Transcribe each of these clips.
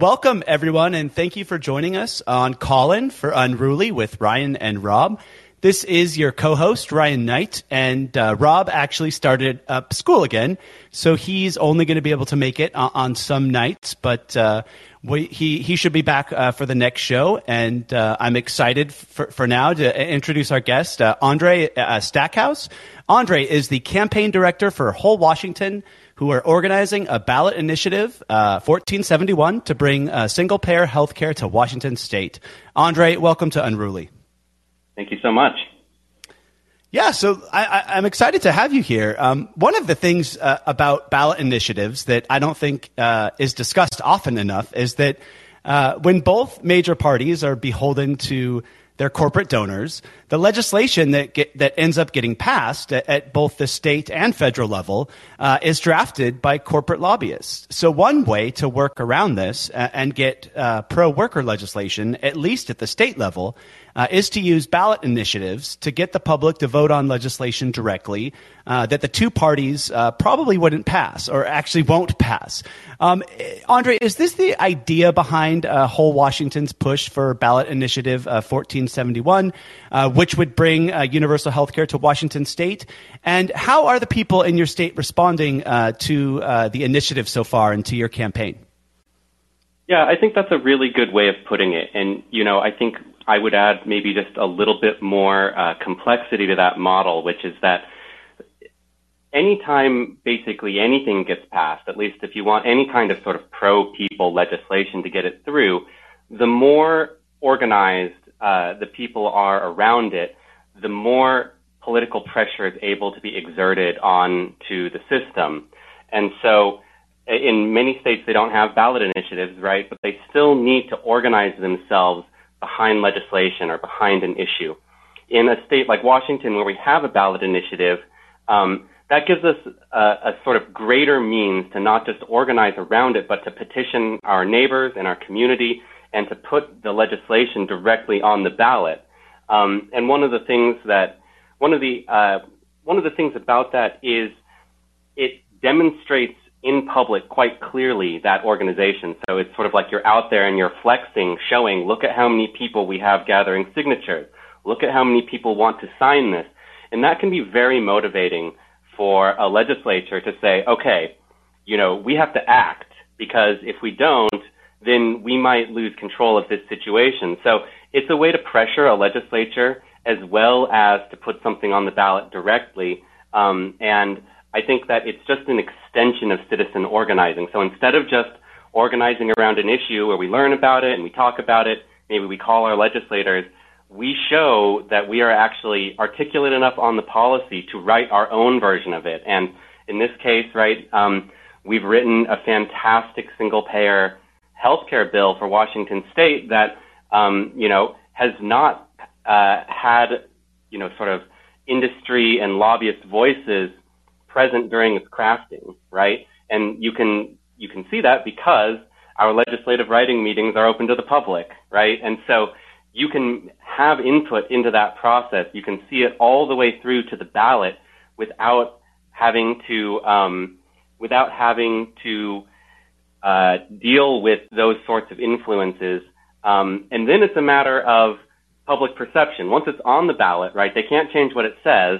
Welcome, everyone, and thank you for joining us on Callin for Unruly with Ryan and Rob. This is your co-host, Ryan Knight, and uh, Rob actually started up school again, so he's only going to be able to make it on, on some nights, but uh, we, he, he should be back uh, for the next show, and uh, I'm excited for, for now to introduce our guest, uh, Andre uh, Stackhouse. Andre is the campaign director for Whole Washington, who are organizing a ballot initiative, uh, 1471, to bring uh, single payer health care to Washington state. Andre, welcome to Unruly. Thank you so much. Yeah, so I, am excited to have you here. Um, one of the things uh, about ballot initiatives that I don't think uh, is discussed often enough is that uh, when both major parties are beholden to their corporate donors. The legislation that get, that ends up getting passed at, at, both the state and federal level uh, is drafted by corporate lobbyists. So one way to work around this uh, and get uh, pro-worker legislation, at least at the state level, uh, is to use ballot initiatives to get the public to vote on legislation directly uh, that the two parties uh, probably wouldn't pass or actually won't pass. Um, Andre, is this the idea behind uh, Whole Washington's push for ballot initiative 1471, uh, uh, which would bring universal health care to Washington state? And how are the people in your state responding to the initiative so far and to your campaign? Yeah, I think that's a really good way of putting it. And, you know, I think I would add maybe just a little bit more uh, complexity to that model, which is that anytime basically anything gets passed, at least if you want any kind of sort of pro people legislation to get it through, the more organized uh, the people are around it, the more political pressure is able to be exerted on to the system. And so in many states, they don't have ballot initiatives, right? But they still need to organize themselves behind legislation or behind an issue. In a state like Washington, where we have a ballot initiative, um, that gives us a, a, sort of greater means to not just organize around it, but to petition our neighbors and our community and to put the legislation directly on the ballot. Um, and one of the things that one of the uh, one of the things about that is it demonstrates in public quite clearly that organization. So it's sort of like you're out there and you're flexing, showing, look at how many people we have gathering signatures. Look at how many people want to sign this. And that can be very motivating for a legislature to say, okay, you know, we have to act because if we don't, then we might lose control of this situation. So it's a way to pressure a legislature as well as to put something on the ballot directly. Um, and I think that it's just an extension of citizen organizing. So instead of just organizing around an issue where we learn about it and we talk about it, maybe we call our legislators, we show that we are actually articulate enough on the policy to write our own version of it. And in this case, right, um, we've written a fantastic single payer healthcare bill for Washington State that, um, you know, has not uh, had, you know, sort of industry and lobbyist voices present during its crafting, right? And you can you can see that because our legislative writing meetings are open to the public, right? And so you can have input into that process. You can see it all the way through to the ballot without having to um, without having to uh, deal with those sorts of influences. Um, and then it's a matter of public perception. Once it's on the ballot, right? They can't change what it says.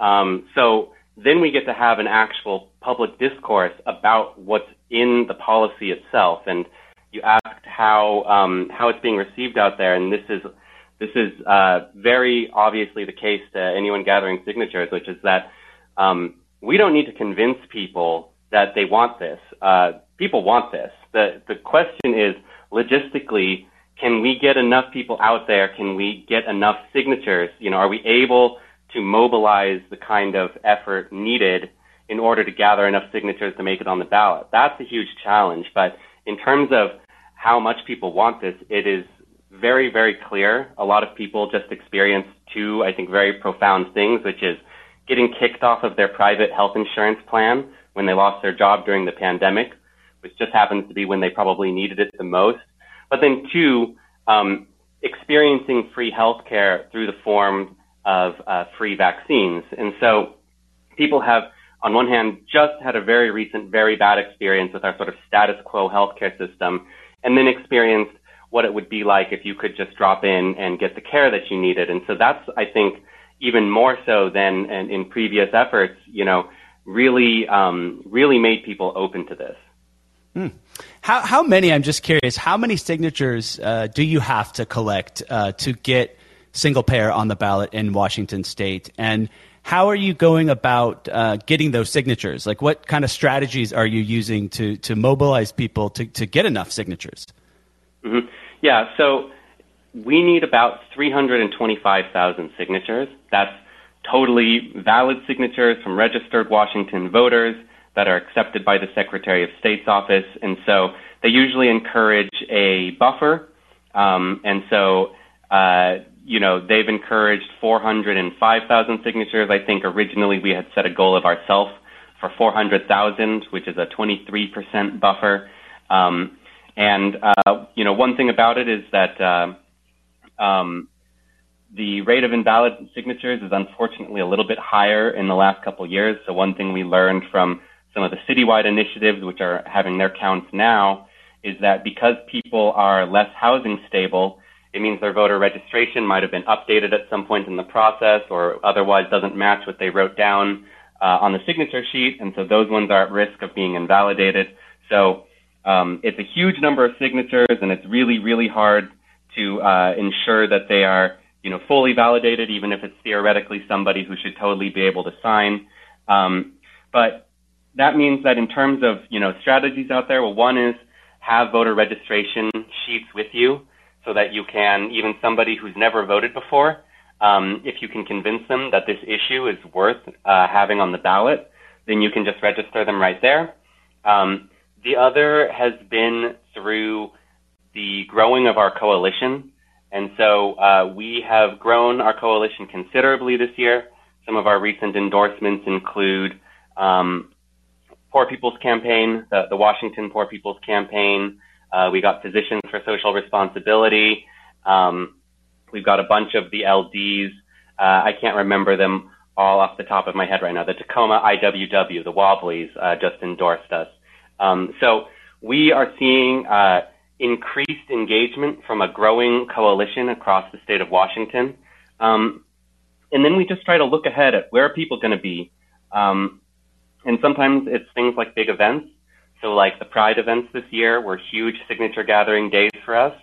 Um, so then we get to have an actual public discourse about what's in the policy itself. And you asked how um, how it's being received out there, and this is this is uh, very obviously the case to anyone gathering signatures, which is that um, we don't need to convince people that they want this. Uh, people want this. The the question is logistically, can we get enough people out there? Can we get enough signatures? You know, are we able to mobilize the kind of effort needed in order to gather enough signatures to make it on the ballot. That's a huge challenge. But in terms of how much people want this, it is very, very clear. A lot of people just experienced two, I think, very profound things, which is getting kicked off of their private health insurance plan when they lost their job during the pandemic, which just happens to be when they probably needed it the most. But then two, um, experiencing free health care through the form of uh, free vaccines. And so people have, on one hand, just had a very recent, very bad experience with our sort of status quo healthcare system. and then experienced what it would be like if you could just drop in and get the care that you needed. And so that's, I think, even more so than in, previous efforts, you know, really, um, really made people open to this. Hmm. How, how many, I'm just curious, how many signatures uh, do you have to collect uh, to get single payer on the ballot in Washington state? And how are you going about uh, getting those signatures? Like, what kind of strategies are you using to, to mobilize people to, to get enough signatures? Mm-hmm. Yeah, so we need about 325,000 signatures. That's totally valid signatures from registered Washington voters that are accepted by the Secretary of State's office. And so they usually encourage a buffer. Um, and so, uh, you know, they've encouraged 405,000 signatures. I think originally we had set a goal of ourselves for 400,000, which is a 23% buffer. Um, and, uh, you know, one thing about it is that uh, um, the rate of invalid signatures is unfortunately a little bit higher in the last couple years. So one thing we learned from some of the citywide initiatives, which are having their counts now, is that because people are less housing stable, it means their voter registration might have been updated at some point in the process or otherwise doesn't match what they wrote down uh, on the signature sheet. And so those ones are at risk of being invalidated. So um, it's a huge number of signatures and it's really, really hard to uh, ensure that they are you know, fully validated, even if it's theoretically somebody who should totally be able to sign. Um, but that means that in terms of, you know, strategies out there, well, one is have voter registration sheets with you so that you can, even somebody who's never voted before, um, if you can convince them that this issue is worth uh, having on the ballot, then you can just register them right there. Um, the other has been through the growing of our coalition. And so uh, we have grown our coalition considerably this year. Some of our recent endorsements include um, Poor People's Campaign, the, the Washington Poor People's Campaign. Uh, we got Physicians for Social Responsibility. Um, we've got a bunch of the LDs. Uh, I can't remember them all off the top of my head right now. The Tacoma IWW, the Wobblies, uh, just endorsed us. Um, so we are seeing uh, increased engagement from a growing coalition across the state of Washington. Um, and then we just try to look ahead at where are people going to be. Um, and sometimes it's things like big events. So like the Pride events this year were huge signature gathering days for us.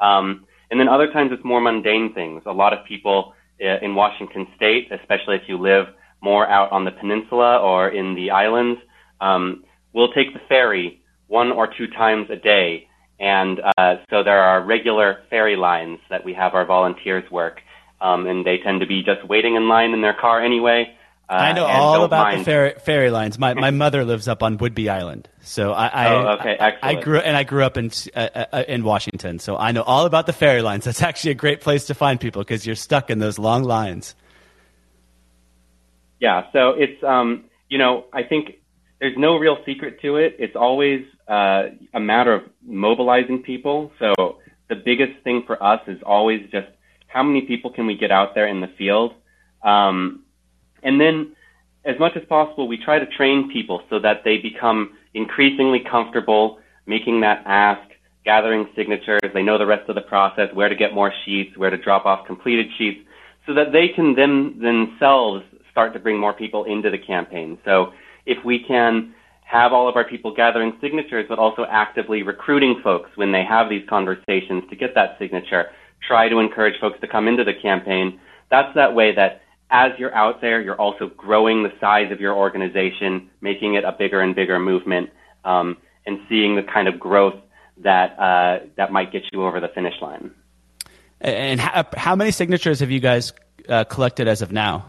Um, and then other times it's more mundane things. A lot of people uh, in Washington state, especially if you live more out on the peninsula or in the islands, um, will take the ferry one or two times a day. And uh, so there are regular ferry lines that we have our volunteers work. Um, and they tend to be just waiting in line in their car anyway. Uh, I know all about mind. the ferry, ferry lines. My my mother lives up on Whidbey Island, so I, I oh, okay. I, I grew and I grew up in uh, uh, in Washington, so I know all about the ferry lines. That's actually a great place to find people because you're stuck in those long lines. Yeah, so it's um, you know I think there's no real secret to it. It's always uh, a matter of mobilizing people. So the biggest thing for us is always just how many people can we get out there in the field. Um, and then, as much as possible, we try to train people so that they become increasingly comfortable making that ask, gathering signatures. They know the rest of the process, where to get more sheets, where to drop off completed sheets, so that they can then themselves start to bring more people into the campaign. So if we can have all of our people gathering signatures, but also actively recruiting folks when they have these conversations to get that signature, try to encourage folks to come into the campaign. That's that way that as you're out there, you're also growing the size of your organization, making it a bigger and bigger movement, um, and seeing the kind of growth that uh, that might get you over the finish line. And how, how many signatures have you guys uh, collected as of now?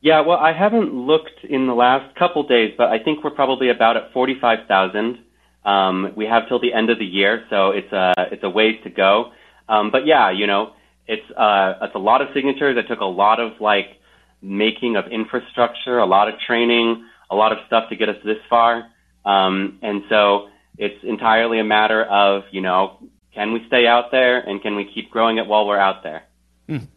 Yeah, well, I haven't looked in the last couple days, but I think we're probably about at forty-five thousand. Um, we have till the end of the year, so it's a it's a ways to go. Um, but yeah, you know, it's uh, it's a lot of signatures. It took a lot of like making of infrastructure, a lot of training, a lot of stuff to get us this far. Um, and so it's entirely a matter of you know can we stay out there and can we keep growing it while we're out there. Mm.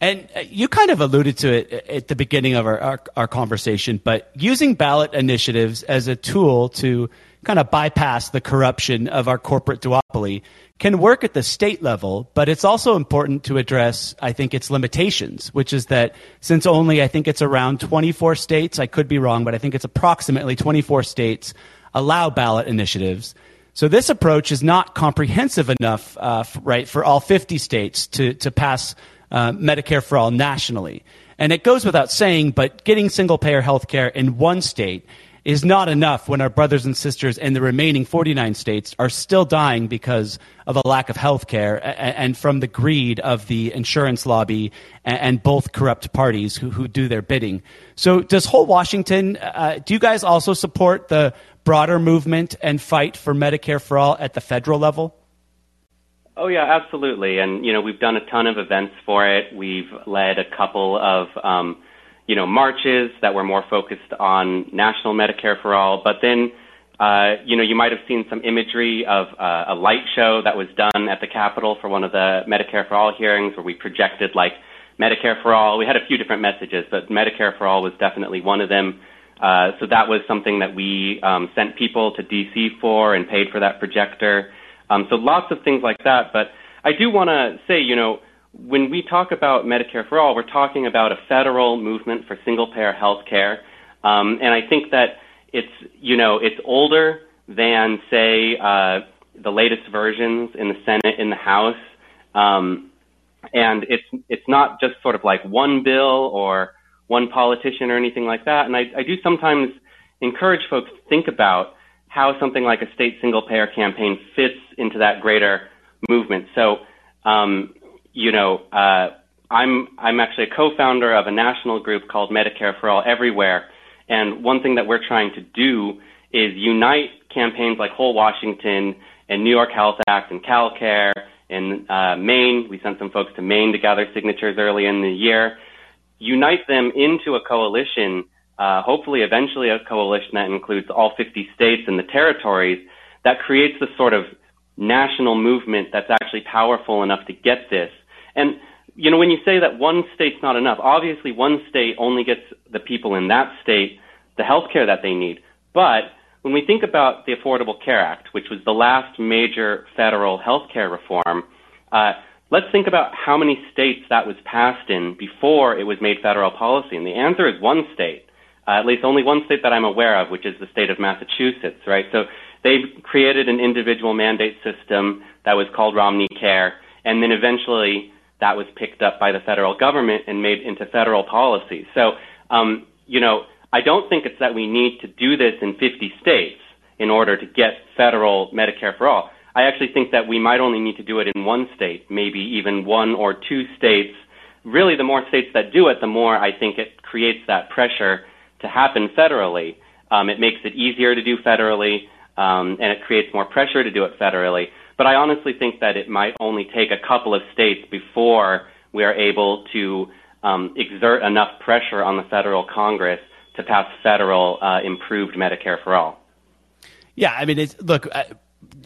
And uh, you kind of alluded to it at the beginning of our, our, our conversation, but using ballot initiatives as a tool to kind of bypass the corruption of our corporate duopoly can work at the state level, but it's also important to address, I think, its limitations, which is that since only, I think it's around 24 states, I could be wrong, but I think it's approximately 24 states allow ballot initiatives. So this approach is not comprehensive enough, uh, right, for all 50 states to, to pass uh, Medicare for all nationally. And it goes without saying, but getting single payer health care in one state is not enough when our brothers and sisters in the remaining 49 states are still dying because of a lack of health care and from the greed of the insurance lobby and both corrupt parties who, who do their bidding. So, does whole Washington, uh, do you guys also support the broader movement and fight for Medicare for all at the federal level? Oh yeah, absolutely. And you know, we've done a ton of events for it. We've led a couple of um, you know marches that were more focused on national Medicare for all. But then, uh, you know, you might have seen some imagery of uh, a light show that was done at the Capitol for one of the Medicare for all hearings, where we projected like Medicare for all. We had a few different messages, but Medicare for all was definitely one of them. Uh, so that was something that we um, sent people to DC for and paid for that projector. Um, so lots of things like that. But I do want to say, you know, when we talk about Medicare for all, we're talking about a federal movement for single payer health care. Um, and I think that it's, you know, it's older than, say, uh, the latest versions in the Senate, in the House. Um, and it's, it's not just sort of like one bill or one politician or anything like that. And I, I do sometimes encourage folks to think about how something like a state single payer campaign fits into that greater movement. So, um, you know, uh, I'm I'm actually a co-founder of a national group called Medicare for All Everywhere, and one thing that we're trying to do is unite campaigns like Whole Washington and New York Health Act and CalCare in uh, Maine. We sent some folks to Maine to gather signatures early in the year. Unite them into a coalition uh, hopefully eventually a coalition that includes all 50 states and the territories that creates this sort of national movement that's actually powerful enough to get this. And, you know, when you say that one state's not enough, obviously one state only gets the people in that state the health care that they need. But when we think about the Affordable Care Act, which was the last major federal health care reform, uh, let's think about how many states that was passed in before it was made federal policy. And the answer is one state uh, at least only one state that I'm aware of, which is the state of Massachusetts, right? So they created an individual mandate system that was called Romney Care, and then eventually that was picked up by the federal government and made into federal policy. So, um, you know, I don't think it's that we need to do this in 50 states in order to get federal Medicare for all. I actually think that we might only need to do it in one state, maybe even one or two states. Really, the more states that do it, the more I think it creates that pressure to happen federally. Um, it makes it easier to do federally, um, and it creates more pressure to do it federally. But I honestly think that it might only take a couple of states before we are able to um, exert enough pressure on the federal Congress to pass federal uh, improved Medicare for all. Yeah, I mean, it's, look,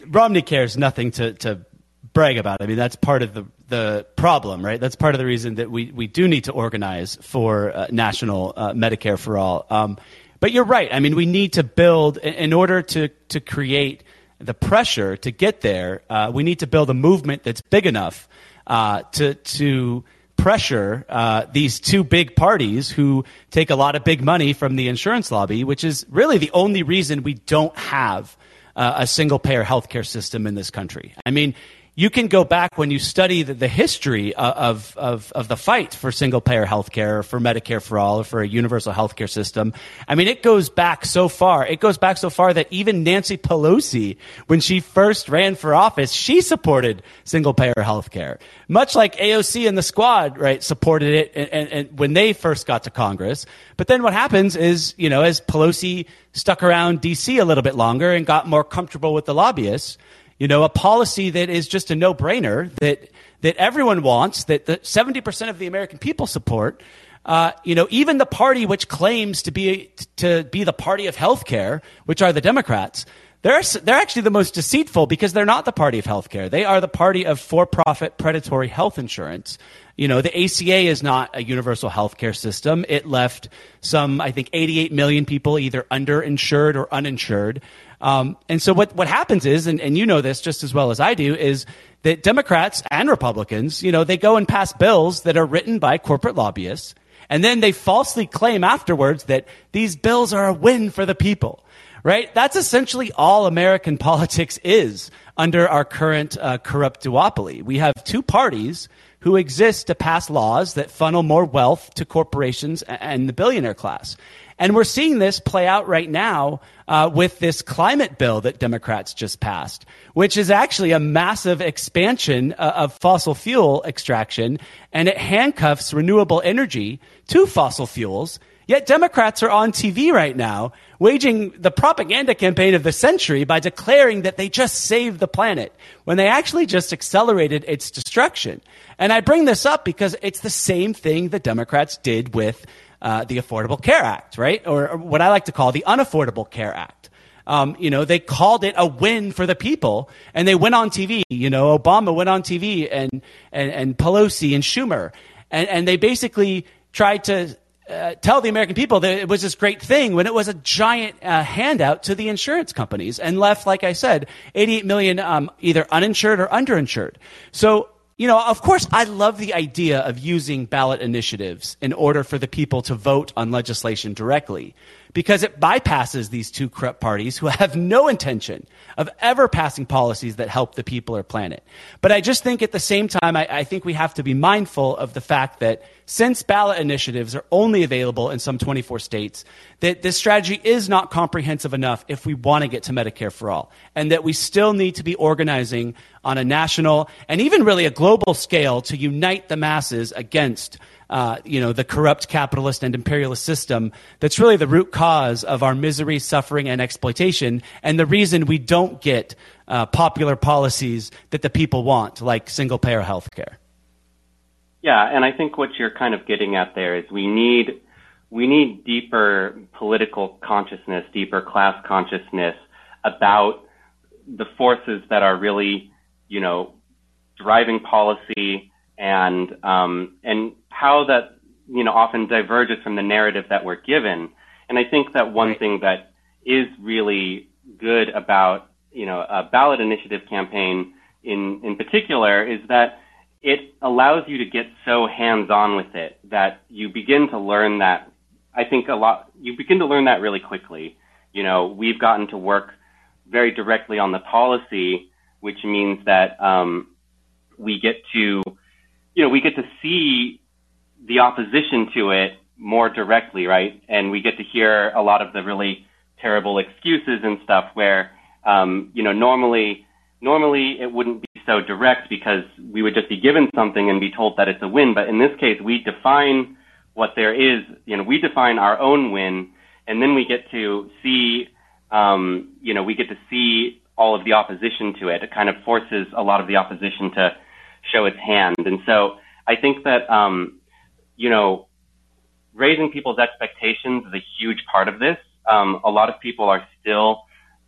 Romney Care's nothing to, to brag about. I mean, that's part of the the problem, right? That's part of the reason that we, we do need to organize for uh, national uh, Medicare for all. Um, but you're right. I mean, we need to build in order to to create the pressure to get there. Uh, we need to build a movement that's big enough uh, to to pressure uh, these two big parties who take a lot of big money from the insurance lobby, which is really the only reason we don't have uh, a single payer healthcare system in this country. I mean, you can go back when you study the, the history uh, of, of, of, the fight for single payer health care, for Medicare for all, or for a universal health care system. I mean, it goes back so far. It goes back so far that even Nancy Pelosi, when she first ran for office, she supported single payer health care. Much like AOC and the squad, right, supported it and, and, and when they first got to Congress. But then what happens is, you know, as Pelosi stuck around DC a little bit longer and got more comfortable with the lobbyists, you know, a policy that is just a no brainer that, that everyone wants, that the 70% of the American people support. Uh, you know, even the party which claims to be, to be the party of healthcare, which are the Democrats, they're, they're actually the most deceitful because they're not the party of healthcare. They are the party of for-profit predatory health insurance. You know, the ACA is not a universal healthcare system. It left some, I think, 88 million people either underinsured or uninsured. Um, and so what, what happens is, and, and you know this just as well as I do, is that Democrats and Republicans, you know, they go and pass bills that are written by corporate lobbyists. And then they falsely claim afterwards that these bills are a win for the people, right? That's essentially all American politics is under our current uh, corrupt duopoly. We have two parties who exist to pass laws that funnel more wealth to corporations and the billionaire class. And we're seeing this play out right now uh, with this climate bill that Democrats just passed, which is actually a massive expansion uh, of fossil fuel extraction, and it handcuffs renewable energy to fossil fuels. Yet Democrats are on TV right now waging the propaganda campaign of the century by declaring that they just saved the planet when they actually just accelerated its destruction. And I bring this up because it's the same thing the Democrats did with uh, the Affordable Care Act, right? Or, or, what I like to call the Unaffordable Care Act. Um, you know, they called it a win for the people, and they went on TV. You know, Obama went on TV, and and, and Pelosi and Schumer, and, and they basically tried to uh, tell the American people that it was this great thing when it was a giant uh, handout to the insurance companies and left, like I said, 88 million um, either uninsured or underinsured. So you know, of course, I love the idea of using ballot initiatives in order for the people to vote on legislation directly because it bypasses these two corrupt parties who have no intention of ever passing policies that help the people or planet. But I just think at the same time, I, I think we have to be mindful of the fact that since ballot initiatives are only available in some 24 states, that this strategy is not comprehensive enough if we want to get to Medicare for all, and that we still need to be organizing on a national and even really a global scale to unite the masses against uh, you know, the corrupt capitalist and imperialist system that's really the root cause of our misery, suffering, and exploitation, and the reason we don't get uh, popular policies that the people want, like single payer health care. Yeah, and I think what you're kind of getting at there is we need we need deeper political consciousness, deeper class consciousness about the forces that are really, you know, driving policy and um, and how that you know often diverges from the narrative that we're given. And I think that one right. thing that is really good about you know a ballot initiative campaign in in particular is that it allows you to get so hands on with it that you begin to learn that I think a lot you begin to learn that really quickly. You know, we've gotten to work very directly on the policy, which means that um, we get to you know, we get to see the opposition to it more directly, right? And we get to hear a lot of the really terrible excuses and stuff where, um, you know, normally, normally it wouldn't be so direct because we would just be given something and be told that it's a win. But in this case, we define what there is, you know, we define our own win and then we get to see, um, you know, we get to see all of the opposition to it. It kind of forces a lot of the opposition to, show its hand. And so I think that, um, you know, raising people's expectations is a huge part of this. Um, a lot of people are still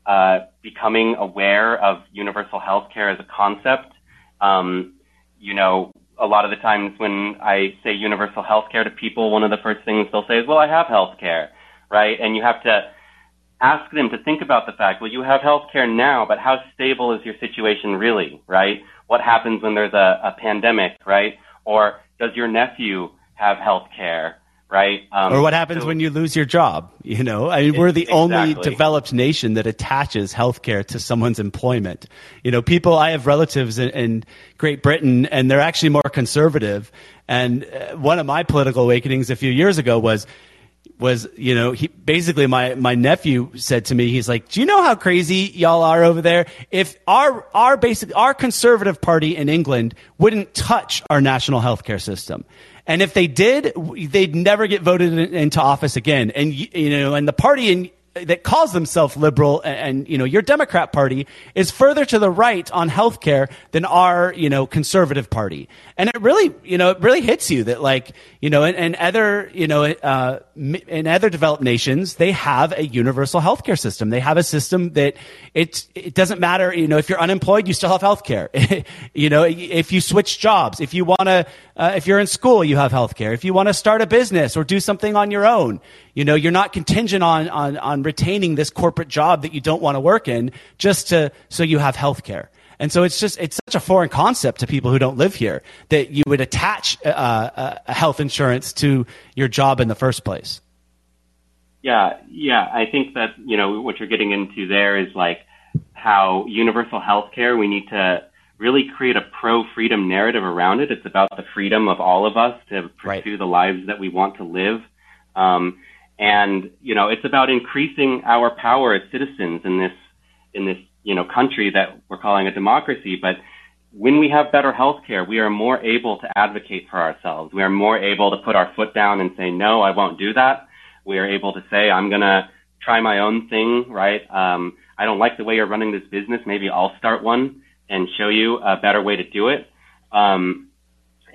uh, becoming aware of universal health care as a concept. Um, you know, a lot of the times when I say universal health care to people, one of the first things they'll say is, well, I have health care, right? And you have to ask them to think about the fact, well, you have health care now, but how stable is your situation really, right? What happens when there's a, a pandemic, right? Or does your nephew have health care? right? Um, or what happens so, when you lose your job? You know, I mean, we're the exactly. only developed nation that attaches healthcare to someone's employment. You know, people, I have relatives in, in Great Britain and they're actually more conservative. And uh, one of my political awakenings a few years ago was, was, you know, he basically my, my nephew said to me, he's like, do you know how crazy y'all are over there? If our, our basic, our conservative party in England wouldn't touch our national healthcare system. And if they did, they'd never get voted into office again. And, you know, and the party in, that calls themselves liberal and, and, you know your Democrat Party is further to the right on healthcare than our you know conservative party, and it really you know it really hits you that like you know in, other you know uh, in other developed nations they have a universal healthcare system. They have a system that it it doesn't matter you know if you're unemployed you still have healthcare. you know if you switch jobs, if you want to uh, if you're in school you have healthcare. If you want to start a business or do something on your own, you know you're not contingent on on on on retaining this corporate job that you don't want to work in just to so you have health care. And so it's just it's such a foreign concept to people who don't live here that you would attach uh, uh, a health insurance to your job in the first place. Yeah, yeah, I think that you know what you're getting into there is like how universal health care we need to really create a pro freedom narrative around it. It's about the freedom of all of us to pursue right. the lives that we want to live. Um, and, you know, it's about increasing our power as citizens in this, in this, you know, country that we're calling a democracy. But when we have better health care, we are more able to advocate for ourselves. We are more able to put our foot down and say, no, I won't do that. We are able to say, I'm going to try my own thing, right? Um, I don't like the way you're running this business. Maybe I'll start one and show you a better way to do it. Um,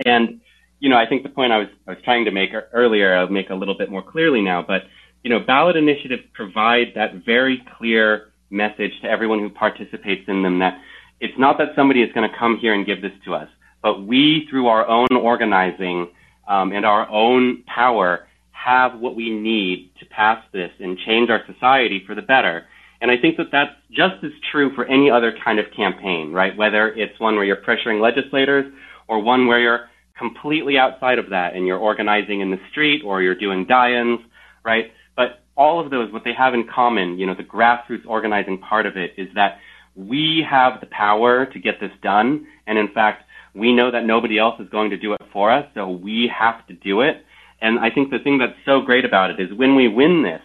and you know, I think the point I was I was trying to make earlier, I'll make a little bit more clearly now. But you know, ballot initiatives provide that very clear message to everyone who participates in them that it's not that somebody is going to come here and give this to us, but we, through our own organizing um, and our own power, have what we need to pass this and change our society for the better. And I think that that's just as true for any other kind of campaign, right? Whether it's one where you're pressuring legislators or one where you're completely outside of that and you're organizing in the street or you're doing die-ins, right? But all of those, what they have in common, you know, the grassroots organizing part of it is that we have the power to get this done. And in fact, we know that nobody else is going to do it for us, so we have to do it. And I think the thing that's so great about it is when we win this,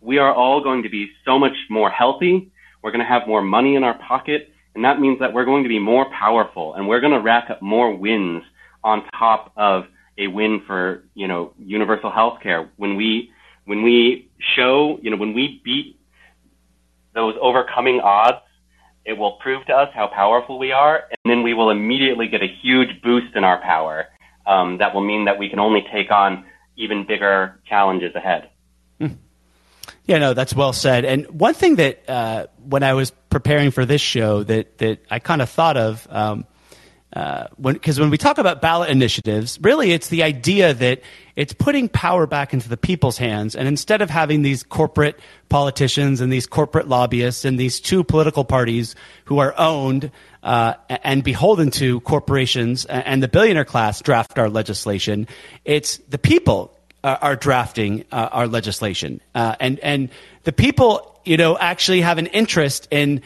we are all going to be so much more healthy. We're going to have more money in our pocket. And that means that we're going to be more powerful and we're going to rack up more wins on top of a win for, you know, universal health care. When we, when we show, you know, when we beat those overcoming odds, it will prove to us how powerful we are. And then we will immediately get a huge boost in our power. Um, that will mean that we can only take on even bigger challenges ahead. Yeah, no, that's well said. And one thing that uh, when I was preparing for this show that that I kind of thought of, um, uh, when because when we talk about ballot initiatives, really it's the idea that it's putting power back into the people's hands, and instead of having these corporate politicians and these corporate lobbyists and these two political parties who are owned uh, and beholden to corporations and the billionaire class draft our legislation, it's the people uh, are drafting uh, our legislation, uh, and and the people, you know, actually have an interest in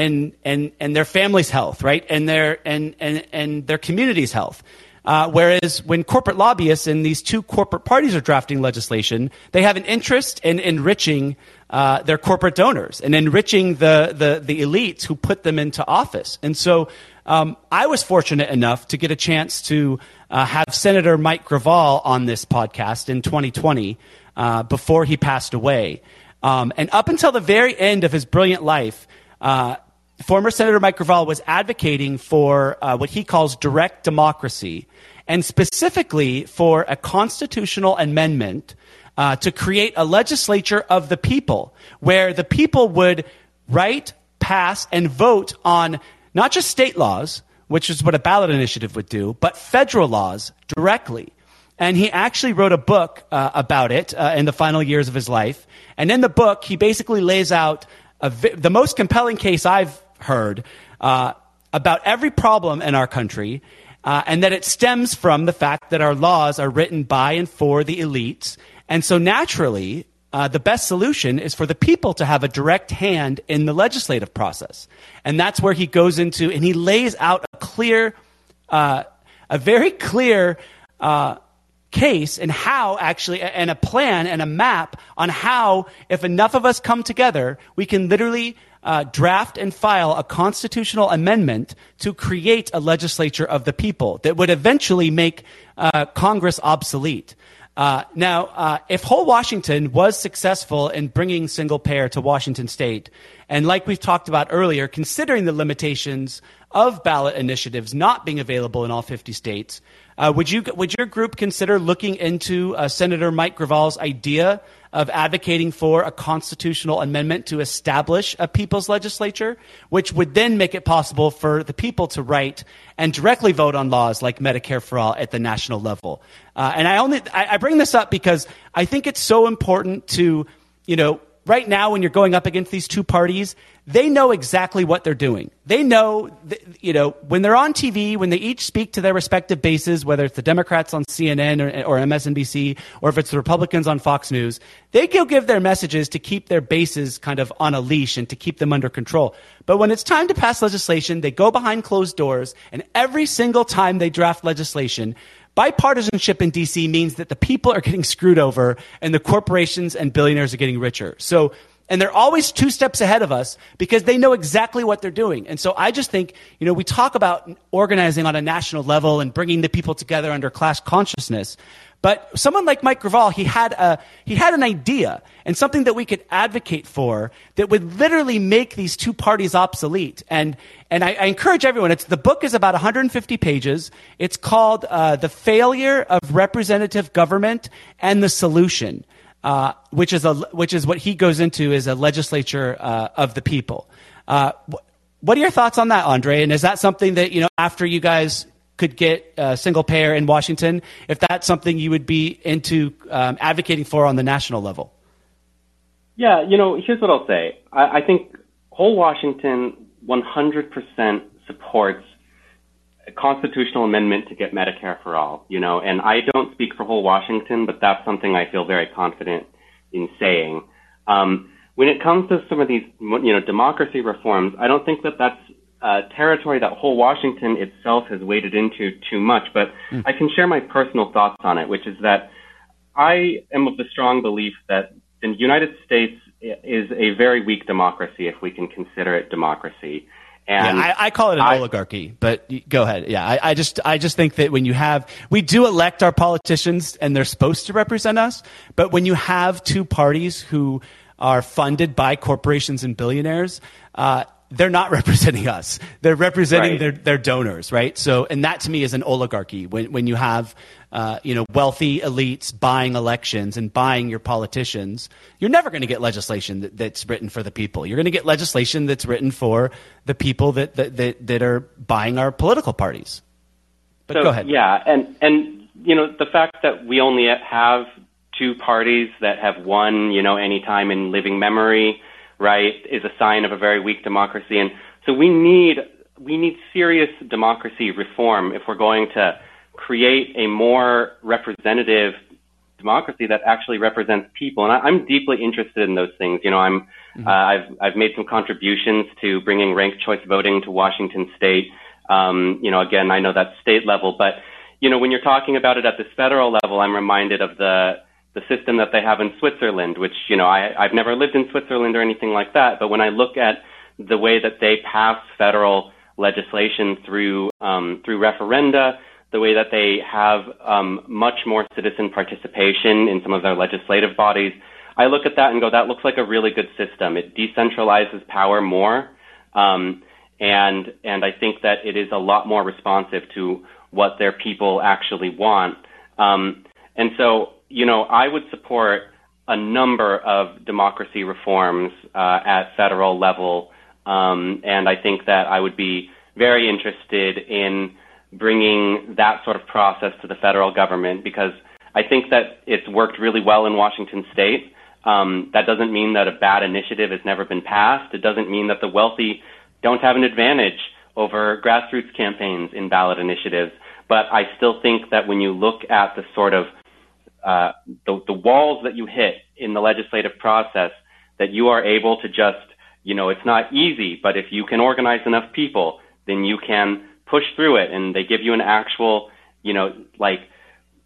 and and and their family's health, right, and their and and and their community's health. Uh, whereas when corporate lobbyists and these two corporate parties are drafting legislation, they have an interest in enriching uh, their corporate donors and enriching the, the, the elites who put them into office. And so um, I was fortunate enough to get a chance to uh, have Senator Mike Gravel on this podcast in 2020 uh, before he passed away. Um, and up until the very end of his brilliant life, uh, former Senator Mike Gravel was advocating for uh, what he calls direct democracy, and specifically for a constitutional amendment uh, to create a legislature of the people, where the people would write, pass, and vote on not just state laws, which is what a ballot initiative would do, but federal laws directly. And he actually wrote a book uh, about it uh, in the final years of his life. And in the book, he basically lays out vi- the most compelling case I've heard uh, about every problem in our country, uh, and that it stems from the fact that our laws are written by and for the elites. And so naturally, uh, the best solution is for the people to have a direct hand in the legislative process. And that's where he goes into, and he lays out a clear, uh, a very clear uh, case and how actually, and a plan and a map on how, if enough of us come together, we can literally uh, draft and file a constitutional amendment to create a legislature of the people that would eventually make uh, Congress obsolete. Uh, now, uh, if whole Washington was successful in bringing single payer to Washington state, and like we've talked about earlier, considering the limitations of ballot initiatives not being available in all 50 states, uh, would you would your group consider looking into uh, Senator Mike Gravel's idea of advocating for a constitutional amendment to establish a people's legislature, which would then make it possible for the people to write and directly vote on laws like Medicare for all at the national level? Uh, and I only I, I bring this up because I think it's so important to you know right now when you're going up against these two parties, they know exactly what they're doing. They know, th- you know, when they're on TV, when they each speak to their respective bases, whether it's the Democrats on CNN or, or MSNBC, or if it's the Republicans on Fox News, they go give their messages to keep their bases kind of on a leash and to keep them under control. But when it's time to pass legislation, they go behind closed doors, and every single time they draft legislation, bipartisanship in DC means that the people are getting screwed over and the corporations and billionaires are getting richer. So and they're always two steps ahead of us because they know exactly what they're doing. And so I just think, you know, we talk about organizing on a national level and bringing the people together under class consciousness. But someone like Mike Gravel, he had a, he had an idea and something that we could advocate for that would literally make these two parties obsolete. And, and I, I encourage everyone, it's, the book is about 150 pages. It's called, uh, The Failure of Representative Government and the Solution uh, which is a which is what he goes into is a legislature uh, of the people. Uh, what are your thoughts on that, Andre? And is that something that you know after you guys could get a single payer in Washington, if that's something you would be into um, advocating for on the national level? Yeah, you know, here's what I'll say. I, I think whole Washington 100% supports a constitutional amendment to get Medicare for all, you know, and I don't speak for whole Washington, but that's something I feel very confident in saying. Um, when it comes to some of these, you know, democracy reforms, I don't think that that's a territory that whole Washington itself has waded into too much, but mm. I can share my personal thoughts on it, which is that I am of the strong belief that the United States is a very weak democracy if we can consider it democracy. And yeah, I, I, call it an I, oligarchy, but go ahead. Yeah, I, I, just I just think that when you have we do elect our politicians and they're supposed to represent us, but when you have two parties who are funded by corporations and billionaires, uh, they're not representing us. They're representing right. their, their donors, right? So, and that to me is an oligarchy when, when you have, uh, you know, wealthy elites buying elections and buying your politicians. You're never going to get legislation that, that's written for the people. You're going to get legislation that's written for the people that, that, that, that are buying our political parties. But so, go ahead. Yeah. And, and, you know, the fact that we only have two parties that have won, you know, any time in living memory, right, is a sign of a very weak democracy. And so we need we need serious democracy reform if we're going to create a more representative democracy that actually represents people. And I, am deeply interested in those things. You know, I'm mm-hmm. uh, I've I've made some contributions to bringing ranked choice voting to Washington State. Um, you know, again, I know that's state level, but you know, when you're talking about it at this federal level, I'm reminded of the the system that they have in Switzerland, which, you know, I, I've never lived in Switzerland or anything like that, but when I look at the way that they pass federal legislation through, um, through referenda, the way that they have um, much more citizen participation in some of their legislative bodies, I look at that and go, that looks like a really good system. It decentralizes power more, um, and and I think that it is a lot more responsive to what their people actually want. Um, and so you know, I would support a number of democracy reforms uh, at federal level, um, and I think that I would be very interested in bringing that sort of process to the federal government because I think that it's worked really well in Washington state. Um, that doesn't mean that a bad initiative has never been passed. It doesn't mean that the wealthy don't have an advantage over grassroots campaigns in ballot initiatives. But I still think that when you look at the sort of uh, the, the walls that you hit in the legislative process that you are able to just, you know, it's not easy, but if you can organize enough people, then you can push through it. And they give you an actual, you know, like,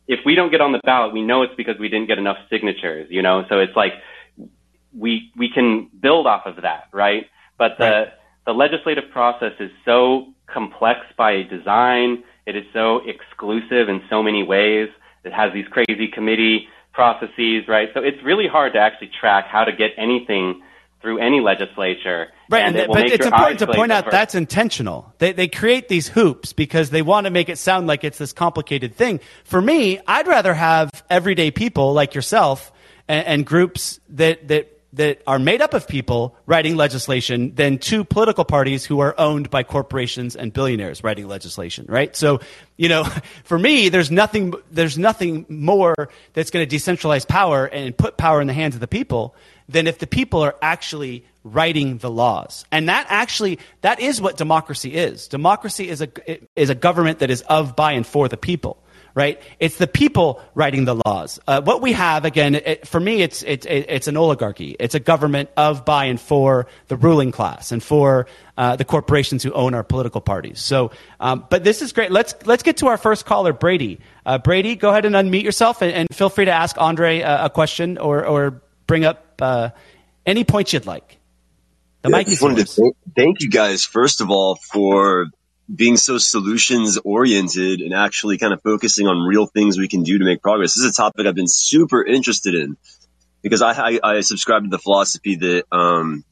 if we don't get on the ballot, we know it's because we didn't get enough signatures, you know? So it's like, we, we can build off of that, right? But the, right. the legislative process is so complex by design. It is so exclusive in so many ways it has these crazy committee processes, right? So it's really hard to actually track how to get anything through any legislature. Right, and it but it's important to point out that's intentional. They, they create these hoops because they want to make it sound like it's this complicated thing. For me, I'd rather have everyday people like yourself and, and groups that, that that are made up of people writing legislation than two political parties who are owned by corporations and billionaires writing legislation, right? So, you know, for me, there's nothing, there's nothing more that's going to decentralize power and put power in the hands of the people than if the people are actually writing the laws. And that actually, that is what democracy is. Democracy is a, is a government that is of, by, and for the people right? It's the people writing the laws. Uh, what we have, again, it, for me, it's, it's, it's an oligarchy. It's a government of, by, and for the ruling class and for uh, the corporations who own our political parties. So, um, but this is great. Let's, let's get to our first caller, Brady. Uh, Brady, go ahead and unmute yourself and, and feel free to ask Andre a, a question or, or bring up uh, any points you'd like. The yeah, mic is yours. Thank, thank you guys, first of all, for being so solutions oriented and actually kind of focusing on real things we can do to make progress. This is a topic I've been super interested in because I, I, I subscribe to the philosophy that, um,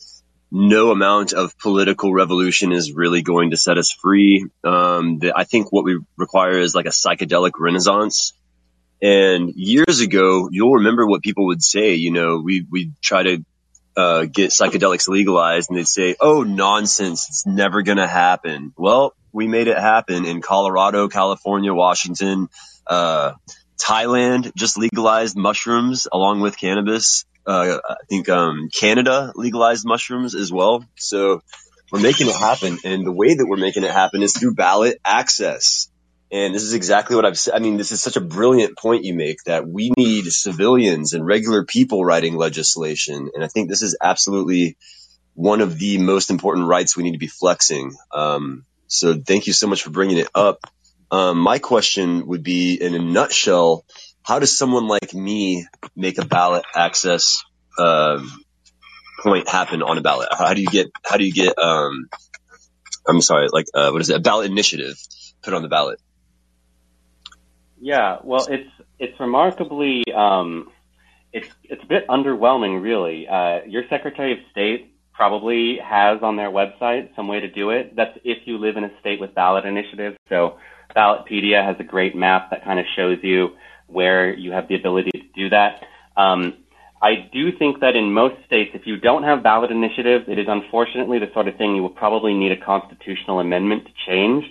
no amount of political revolution is really going to set us free. Um, that I think what we require is like a psychedelic renaissance. And years ago, you'll remember what people would say. You know, we we try to uh, get psychedelics legalized, and they'd say, "Oh, nonsense! It's never going to happen." Well, we made it happen in Colorado, California, Washington, uh, Thailand just legalized mushrooms along with cannabis. Uh, I think, um, Canada legalized mushrooms as well. So we're making it happen. And the way that we're making it happen is through ballot access. And this is exactly what I've said. I mean, this is such a brilliant point you make that we need civilians and regular people writing legislation. And I think this is absolutely one of the most important rights we need to be flexing. Um, so thank you so much for bringing it up. Um, my question would be, in a nutshell, how does someone like me make a ballot access um, point happen on a ballot? How do you get? How do you get? Um, I'm sorry, like uh, what is it? A ballot initiative put on the ballot? Yeah, well, it's it's remarkably um, it's it's a bit underwhelming, really. Uh, your Secretary of State probably has on their website some way to do it. That's if you live in a state with ballot initiatives. So Ballotpedia has a great map that kind of shows you where you have the ability to do that. Um, I do think that in most states, if you don't have ballot initiatives, it is unfortunately the sort of thing you will probably need a constitutional amendment to change.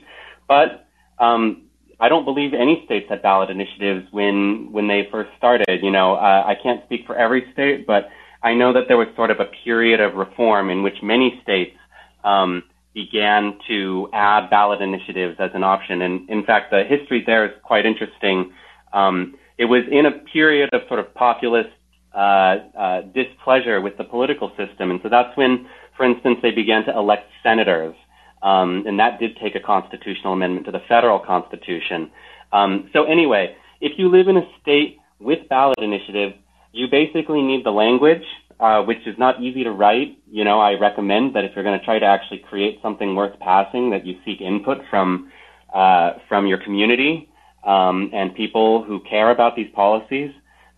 But um, I don't believe any states had ballot initiatives when when they first started. You know, uh, I can't speak for every state, but I know that there was sort of a period of reform in which many states um, began to add ballot initiatives as an option. And in fact, the history there is quite interesting. Um, it was in a period of sort of populist uh, uh, displeasure with the political system. And so that's when, for instance, they began to elect senators. Um, and that did take a constitutional amendment to the federal constitution. Um, so anyway, if you live in a state with ballot initiatives, you basically need the language, uh, which is not easy to write. You know, I recommend that if you're going to try to actually create something worth passing, that you seek input from uh, from your community um, and people who care about these policies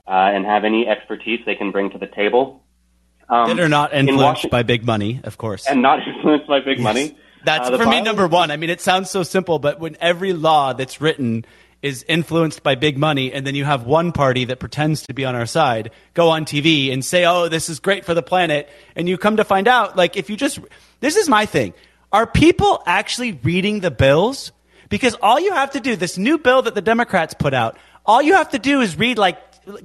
uh, and have any expertise they can bring to the table. Um, that are not influenced in by big money, of course, and not influenced by big yes. money. That's uh, for me number one. I mean, it sounds so simple, but when every law that's written is influenced by big money, and then you have one party that pretends to be on our side go on TV and say, oh, this is great for the planet. And you come to find out, like, if you just, this is my thing. Are people actually reading the bills? Because all you have to do, this new bill that the Democrats put out, all you have to do is read, like,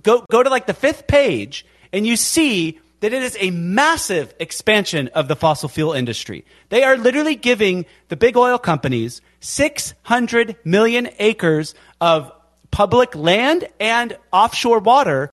go, go to like the fifth page, and you see that it is a massive expansion of the fossil fuel industry. They are literally giving the big oil companies 600 million acres of public land and offshore water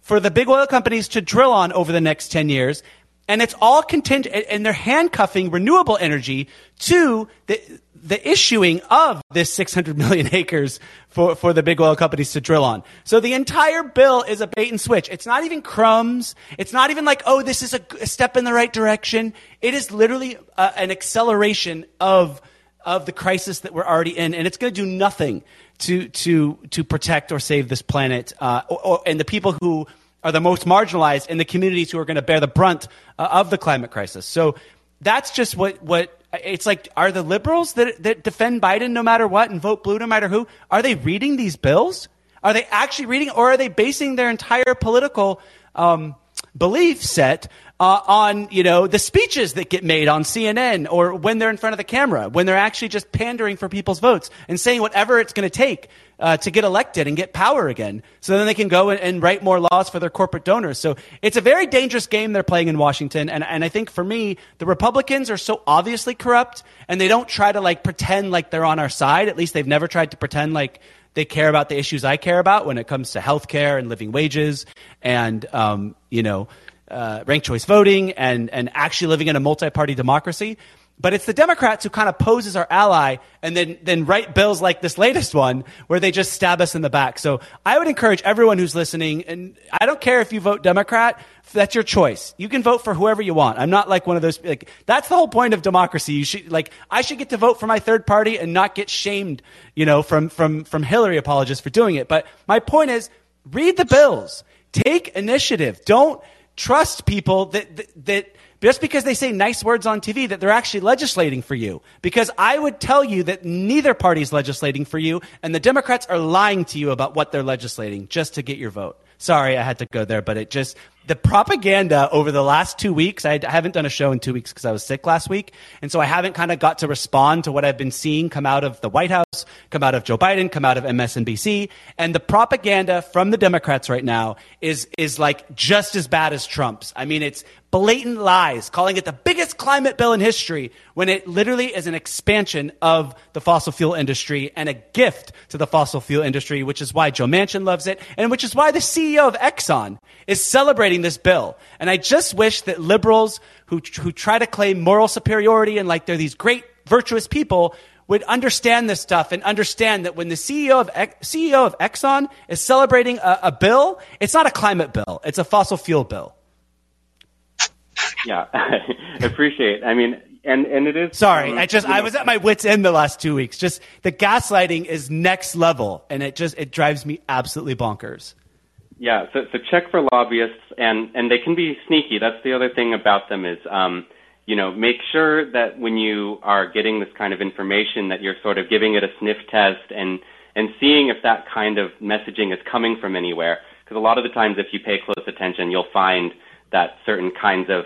for the big oil companies to drill on over the next 10 years. And it's all contingent, and they're handcuffing renewable energy to the, the issuing of this 600 million acres for, for the big oil companies to drill on. So the entire bill is a bait and switch. It's not even crumbs. It's not even like, oh, this is a, a step in the right direction. It is literally uh, an acceleration of, of the crisis that we're already in. And it's going to do nothing to, to, to protect or save this planet, uh, or, or, and the people who are the most marginalized and the communities who are going to bear the brunt uh, of the climate crisis. So that's just what, what it's like, are the liberals that, that defend Biden no matter what and vote blue no matter who, are they reading these bills? Are they actually reading, or are they basing their entire political um, belief set uh, on you know the speeches that get made on CNN or when they're in front of the camera, when they're actually just pandering for people's votes and saying whatever it's going to take uh, to get elected and get power again, so then they can go and, and, write more laws for their corporate donors. So it's a very dangerous game they're playing in Washington, and and I think for me, the Republicans are so obviously corrupt, and they don't try to like pretend like they're on our side. At least they've never tried to pretend like they care about the issues I care about when it comes to health care and living wages and um, you know uh, ranked choice voting and, and actually living in a multi-party democracy. But it's the Democrats who kind of pose as our ally and then, then write bills like this latest one where they just stab us in the back. So I would encourage everyone who's listening, and I don't care if you vote Democrat, that's your choice. You can vote for whoever you want. I'm not like one of those, like, that's the whole point of democracy. You should, like, I should get to vote for my third party and not get shamed, you know, from, from, from Hillary apologists for doing it. But my point is, read the bills. Take initiative. Don't, trust people that, that, that just because they say nice words on TV that they're actually legislating for you. Because I would tell you that neither party is legislating for you, and the Democrats are lying to you about what they're legislating just to get your vote. Sorry, I had to go there, but it just the propaganda over the last two weeks. I haven't done a show in two weeks because I was sick last week, and so I haven't kind of got to respond to what I've been seeing come out of the White House, come out of Joe Biden, come out of MSNBC, and the propaganda from the Democrats right now is is like just as bad as Trump's. I mean, it's blatant lies, calling it the biggest climate bill in history when it literally is an expansion of the fossil fuel industry and a gift to the fossil fuel industry, which is why Joe Manchin loves it, and which is why the CEO of Exxon is celebrating this bill. And I just wish that liberals who, who try to claim moral superiority and like they're these great, virtuous people would understand this stuff and understand that when the CEO of, CEO of Exxon is celebrating a, a bill, it's not a climate bill, it's a fossil fuel bill. Yeah, I appreciate. I mean, and and it is. Sorry, um, I just I was at my wits end the last two weeks. Just the gaslighting is next level, and it just it drives me absolutely bonkers. Yeah, so so check for lobbyists, and and they can be sneaky. That's the other thing about them is, um, you know, make sure that when you are getting this kind of information, that you're sort of giving it a sniff test and and seeing if that kind of messaging is coming from anywhere. Because a lot of the times, if you pay close attention, you'll find that certain kinds of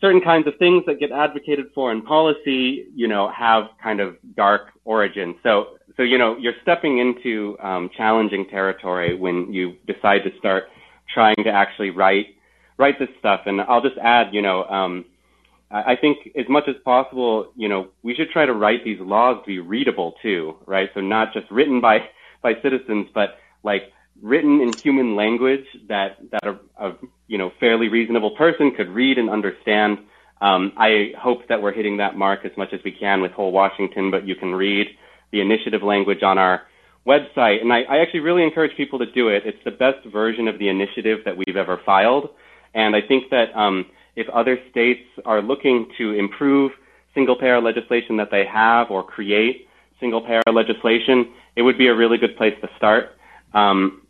certain kinds of things that get advocated for in policy, you know, have kind of dark origins. So, so you know, you're stepping into um, challenging territory when you decide to start trying to actually write write this stuff. And I'll just add, you know, um, I think as much as possible, you know, we should try to write these laws to be readable too, right? So not just written by by citizens, but like written in human language that that a, a you know fairly reasonable person could read and understand. Um, I hope that we're hitting that mark as much as we can with Whole Washington, but you can read the initiative language on our website, and I, I actually really encourage people to do it. It's the best version of the initiative that we've ever filed, and I think that um, if other states are looking to improve single-payer legislation that they have or create single-payer legislation, it would be a really good place to start. Um,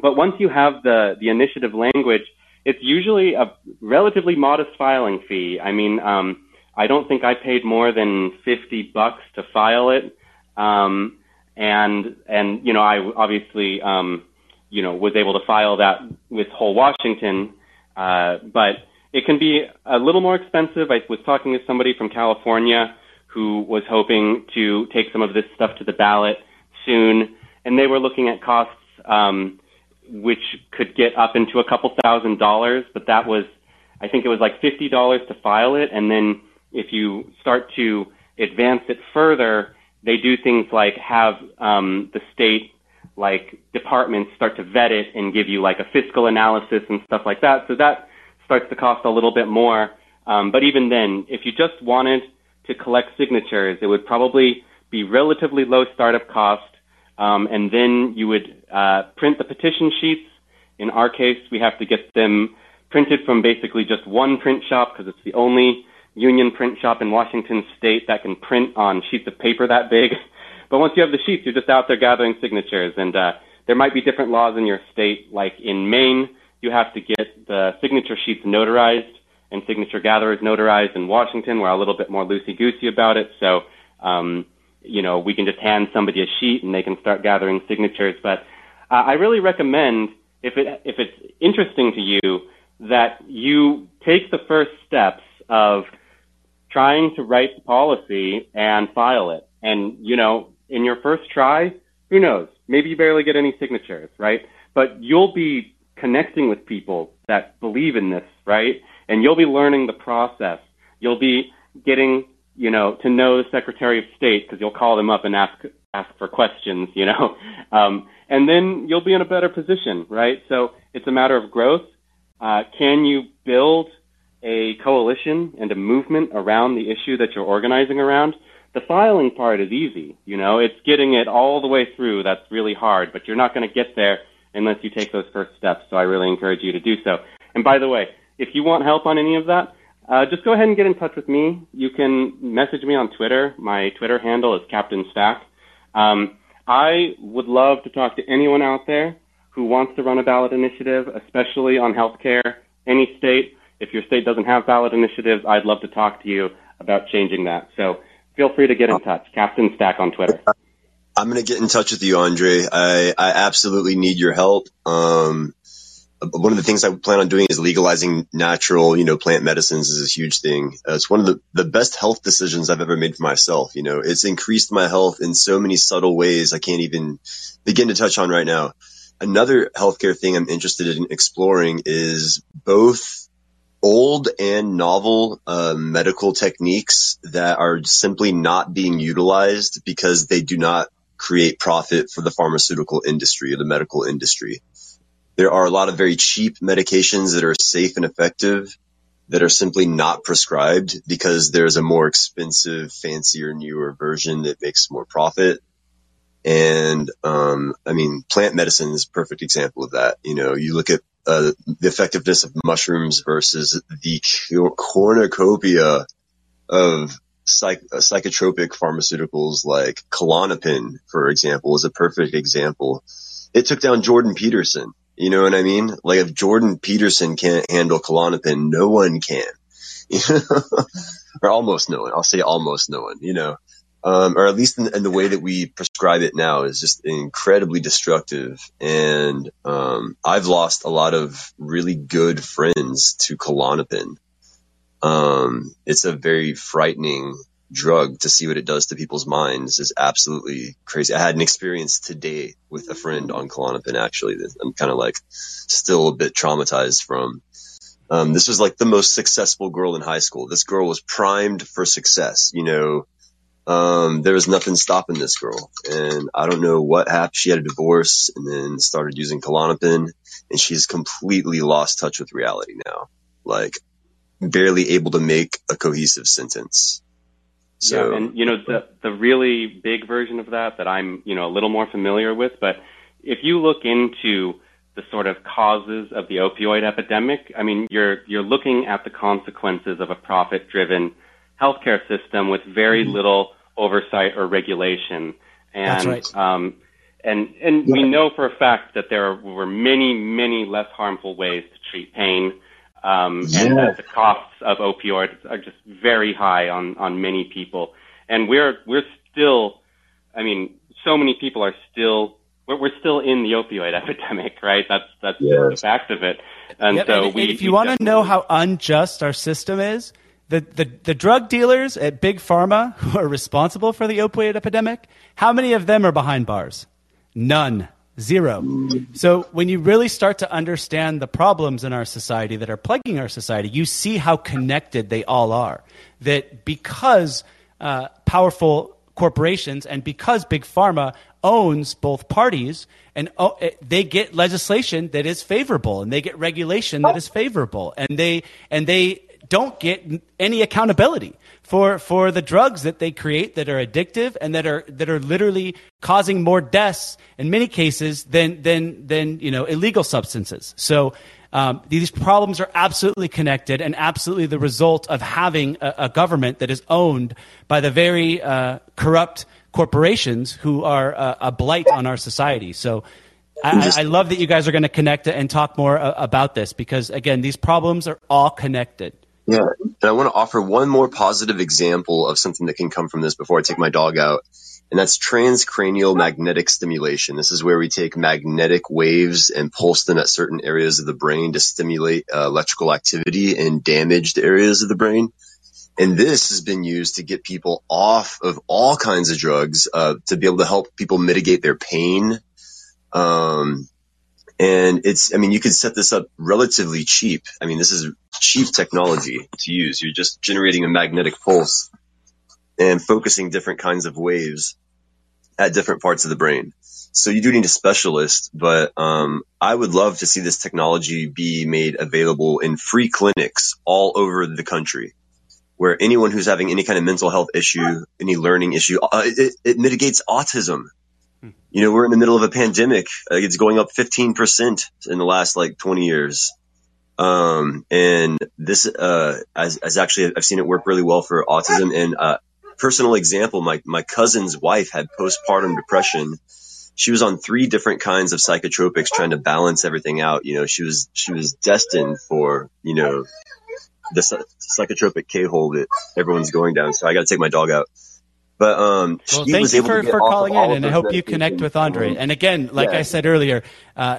but once you have the, the initiative language, it's usually a relatively modest filing fee. I mean, um, I don't think I paid more than 50 bucks to file it. Um, and, and, you know, I obviously, um, you know, was able to file that with Whole Washington. Uh, but it can be a little more expensive. I was talking to somebody from California who was hoping to take some of this stuff to the ballot soon, and they were looking at costs um, which could get up into a couple thousand dollars, but that was, I think it was like fifty dollars to file it, and then if you start to advance it further, they do things like have um, the state like departments start to vet it and give you like a fiscal analysis and stuff like that. So that starts to cost a little bit more. Um, but even then, if you just wanted to collect signatures, it would probably be relatively low startup cost um, and then you would uh, print the petition sheets. In our case, we have to get them printed from basically just one print shop because it's the only union print shop in Washington state that can print on sheets of paper that big. But once you have the sheets, you're just out there gathering signatures. And uh, there might be different laws in your state. Like in Maine, you have to get the signature sheets notarized and signature gatherers notarized. In Washington, we're a little bit more loosey goosey about it. So um, you know, we can just hand somebody a sheet and they can start gathering signatures. But uh, I really recommend if it if it's interesting to you that you take the first steps of trying to write the policy and file it. And, you know, in your first try, who knows? Maybe you barely get any signatures, right? But you'll be connecting with people that believe in this, right? And you'll be learning the process. You'll be getting, you know, to know the Secretary of State because you'll call them up and ask ask for questions, you know, um, and then you'll be in a better position, right? So it's a matter of growth. Uh, can you build a coalition and a movement around the issue that you're organizing around? The filing part is easy, you know, it's getting it all the way through that's really hard, but you're not going to get there unless you take those first steps. So I really encourage you to do so. And by the way, if you want help on any of that, uh, just go ahead and get in touch with me. You can message me on Twitter. My Twitter handle is Captain Stack. Um, I would love to talk to anyone out there who wants to run a ballot initiative, especially on healthcare, any state. If your state doesn't have ballot initiatives, I'd love to talk to you about changing that. So feel free to get in touch. Captain Stack on Twitter. I'm going to get in touch with you, Andre. I, I absolutely need your help. Um, one of the things I plan on doing is legalizing natural, you know, plant medicines is a huge thing. Uh, it's one of the, the best health decisions I've ever made for myself. You know, it's increased my health in so many subtle ways I can't even begin to touch on right now. Another healthcare thing I'm interested in exploring is both old and novel uh, medical techniques that are simply not being utilized because they do not create profit for the pharmaceutical industry or the medical industry. There are a lot of very cheap medications that are safe and effective that are simply not prescribed because there's a more expensive, fancier, newer version that makes more profit. And, um, I mean, plant medicine is a perfect example of that. You know, you look at, uh, the effectiveness of mushrooms versus the cornucopia of psych- uh, psychotropic pharmaceuticals like Klonopin, for example, is a perfect example. It took down Jordan Peterson you know what I mean? Like if Jordan Peterson can't handle Klonopin, no one can. or almost no one. I'll say almost no one, you know. Um, or at least in, in, the way that we prescribe it now is just incredibly destructive. And um, I've lost a lot of really good friends to Klonopin. Um, it's a very frightening drug to see what it does to people's minds is absolutely crazy. I had an experience today with a friend on Klonopin actually that I'm kind of like still a bit traumatized from. Um, this was like the most successful girl in high school. This girl was primed for success. You know, um, there was nothing stopping this girl. And I don't know what happened. She had a divorce and then started using Klonopin and she's completely lost touch with reality now. Like barely able to make a cohesive sentence. So, yeah, and you know the the really big version of that that I'm you know a little more familiar with, but if you look into the sort of causes of the opioid epidemic, I mean you're you're looking at the consequences of a profit-driven healthcare system with very mm-hmm. little oversight or regulation, and right. um, and and yeah. we know for a fact that there were many many less harmful ways to treat pain um, yeah. and that the costs of opioids are just very high on, on many people. And we're, we're still, I mean, so many people are still, we're, we're still in the opioid epidemic, right? That's, that's yes. the fact of it. And yep, so and we, if you want to know how unjust our system is, the, the, the drug dealers at Big Pharma who are responsible for the opioid epidemic, how many of them are behind bars? None. Zero. So when you really start to understand the problems in our society that are plaguing our society, you see how connected they all are. That because uh, powerful corporations and because big pharma owns both parties and oh, they get legislation that is favorable and they get regulation that is favorable and they and they don't get any accountability for for the drugs that they create that are addictive and that are that are literally causing more deaths in many cases than than than you know illegal substances. So um, these problems are absolutely connected and absolutely the result of having a, a government that is owned by the very uh, corrupt corporations who are uh, a blight on our society. So I, I, love that you guys are going to connect and talk more uh, about this because again, these problems are all connected. Yeah. And I want to offer one more positive example of something that can come from this before I take my dog out. and that's transcranial magnetic stimulation. This is where we take magnetic waves and pulse them at certain areas of the brain to stimulate uh, electrical activity in damaged areas of the brain. And this has been used to get people off of all kinds of drugs, uh, to be able to help people mitigate their pain. Um, and it's, I mean, you can set this up relatively cheap. I mean, this is cheap technology to use. You're just generating a magnetic pulse and focusing different kinds of waves at different parts of the brain. So you do need a specialist, but um, I would love to see this technology be made available in free clinics all over the country, where anyone who's having any kind of mental health issue, any learning issue, uh, it, it, mitigates autism. Hmm. You know, we're in the middle of a pandemic. It's going up 15% in the last like 20 years. Um, and this, uh, as, as actually, I've seen it work really well for autism. And, uh, personal example, my, my cousin's wife had postpartum depression. She was on three different kinds of psychotropics trying to balance everything out. You know, she was, she was destined for, you know, the psychotropic K-hole that everyone's going down. So I got to take my dog out. But um, well, thank you for, for calling in, and I hope you connect with Andre. And again, like yeah. I said earlier, uh,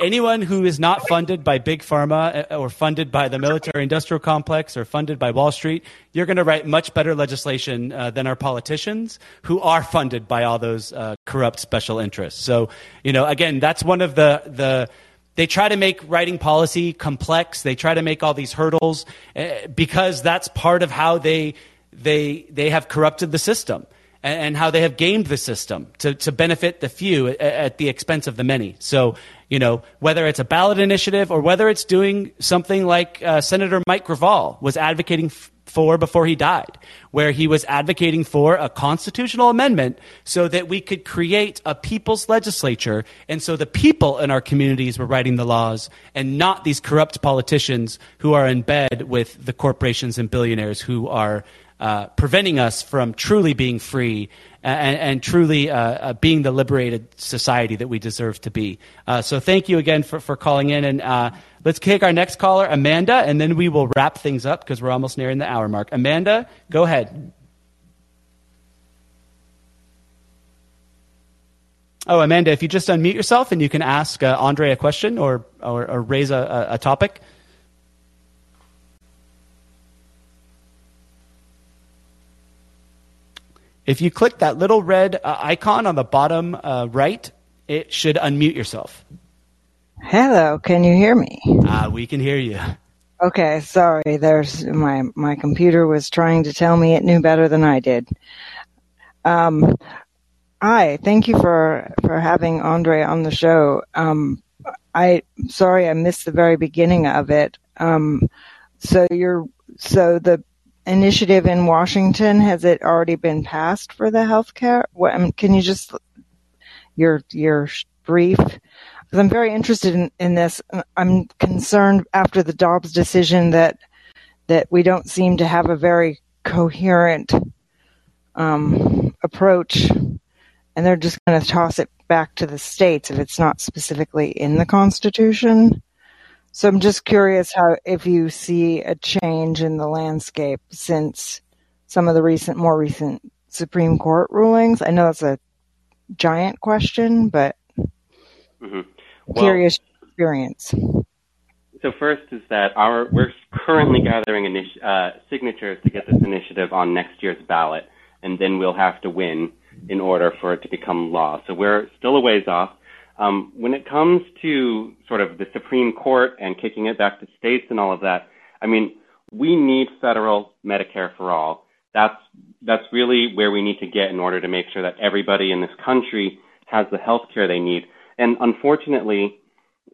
anyone who is not funded by big pharma uh, or funded by the military-industrial complex or funded by Wall Street, you're going to write much better legislation uh, than our politicians who are funded by all those uh, corrupt special interests. So, you know, again, that's one of the the they try to make writing policy complex. They try to make all these hurdles uh, because that's part of how they they, they have corrupted the system and, and how they have gamed the system to, to benefit the few at, at the expense of the many. So, you know, whether it's a ballot initiative or whether it's doing something like uh, Senator Mike Gravel was advocating f- for before he died, where he was advocating for a constitutional amendment so that we could create a people's legislature. And so the people in our communities were writing the laws and not these corrupt politicians who are in bed with the corporations and billionaires who are uh, preventing us from truly being free and, and truly uh, uh, being the liberated society that we deserve to be. Uh, so thank you again for, for calling in. And uh, let's take our next caller, Amanda, and then we will wrap things up because we're almost nearing the hour mark. Amanda, go ahead. Oh, Amanda, if you just unmute yourself and you can ask Andre a question or, or, or raise a, a topic. If you click that little red uh, icon on the bottom uh, right, it should unmute yourself. Hello, can you hear me? Uh, we can hear you. Okay, sorry. There's my my computer was trying to tell me it knew better than I did. Um, hi, thank you for for having Andre on the show. Um, I sorry I missed the very beginning of it. Um, so you're so the initiative in Washington? Has it already been passed for the healthcare? What, um, can you just your your brief? Because I'm very interested in, in this. I'm concerned after the Dobbs decision that that we don't seem to have a very coherent um, approach, and they're just going to toss it back to the states if it's not specifically in the Constitution. So I'm just curious how if you see a change in the landscape since some of the recent, more recent Supreme Court rulings. I know that's a giant question, but mm-hmm. well, curious experience. So first is that our we're currently gathering initi- uh, signatures to get this initiative on next year's ballot, and then we'll have to win in order for it to become law. So we're still a ways off. Um, when it comes to sort of the Supreme Court and kicking it back to states and all of that, I mean, we need federal Medicare for all. That's that's really where we need to get in order to make sure that everybody in this country has the health care they need. And unfortunately,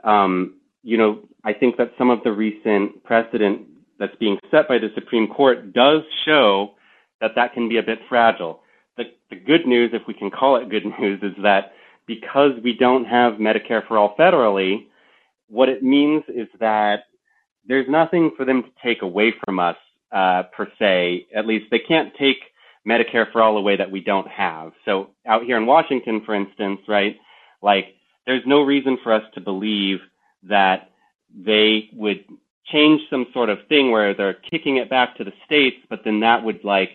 um, you know, I think that some of the recent precedent that's being set by the Supreme Court does show that that can be a bit fragile. The, the good news, if we can call it good news, is that because we don't have Medicare for all federally, what it means is that there's nothing for them to take away from us uh, per se. At least they can't take Medicare for all away that we don't have. So out here in Washington, for instance, right, like there's no reason for us to believe that they would change some sort of thing where they're kicking it back to the states, but then that would like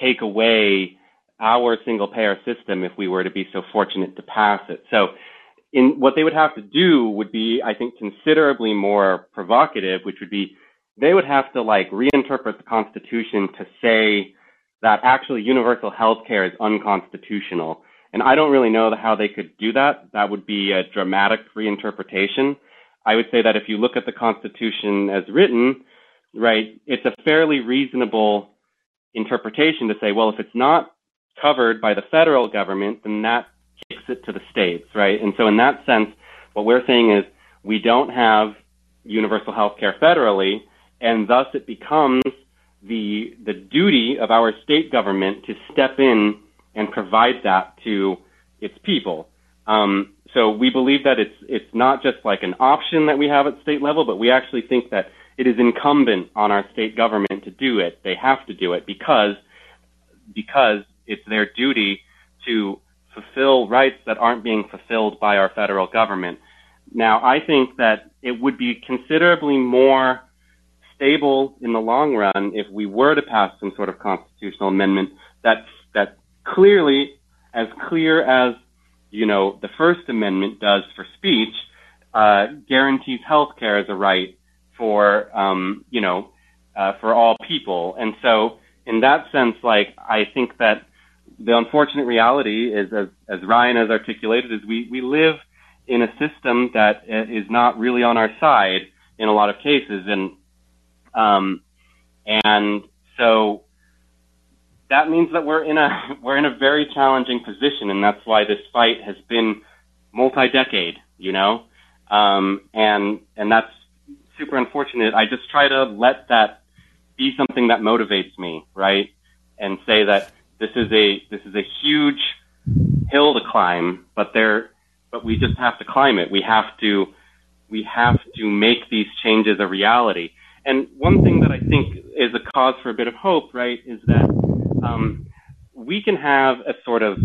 take away our single payer system if we were to be so fortunate to pass it. So in what they would have to do would be, I think, considerably more provocative, which would be they would have to like reinterpret the Constitution to say that actually universal health care is unconstitutional. And I don't really know how they could do that. That would be a dramatic reinterpretation. I would say that if you look at the Constitution as written, right, it's a fairly reasonable interpretation to say, well, if it's not covered by the federal government, then that kicks it to the states, right? And so in that sense, what we're saying is we don't have universal health care federally, and thus it becomes the the duty of our state government to step in and provide that to its people. Um, so we believe that it's it's not just like an option that we have at state level, but we actually think that it is incumbent on our state government to do it. They have to do it because because it's their duty to fulfill rights that aren't being fulfilled by our federal government. Now, I think that it would be considerably more stable in the long run if we were to pass some sort of constitutional amendment that that clearly, as clear as you know the First Amendment does for speech, uh, guarantees health care as a right for um, you know uh, for all people. And so, in that sense, like I think that the unfortunate reality is, as as Ryan has articulated, is we we live in a system that is not really on our side in a lot of cases, and um, and so that means that we're in a we're in a very challenging position, and that's why this fight has been multi-decade, you know, um, and and that's super unfortunate. I just try to let that be something that motivates me, right? And say that this is a this is a huge hill to climb, but there but we just have to climb it. We have to we have to make these changes a reality. And one thing that I think is a cause for a bit of hope, right, is that um, we can have a sort of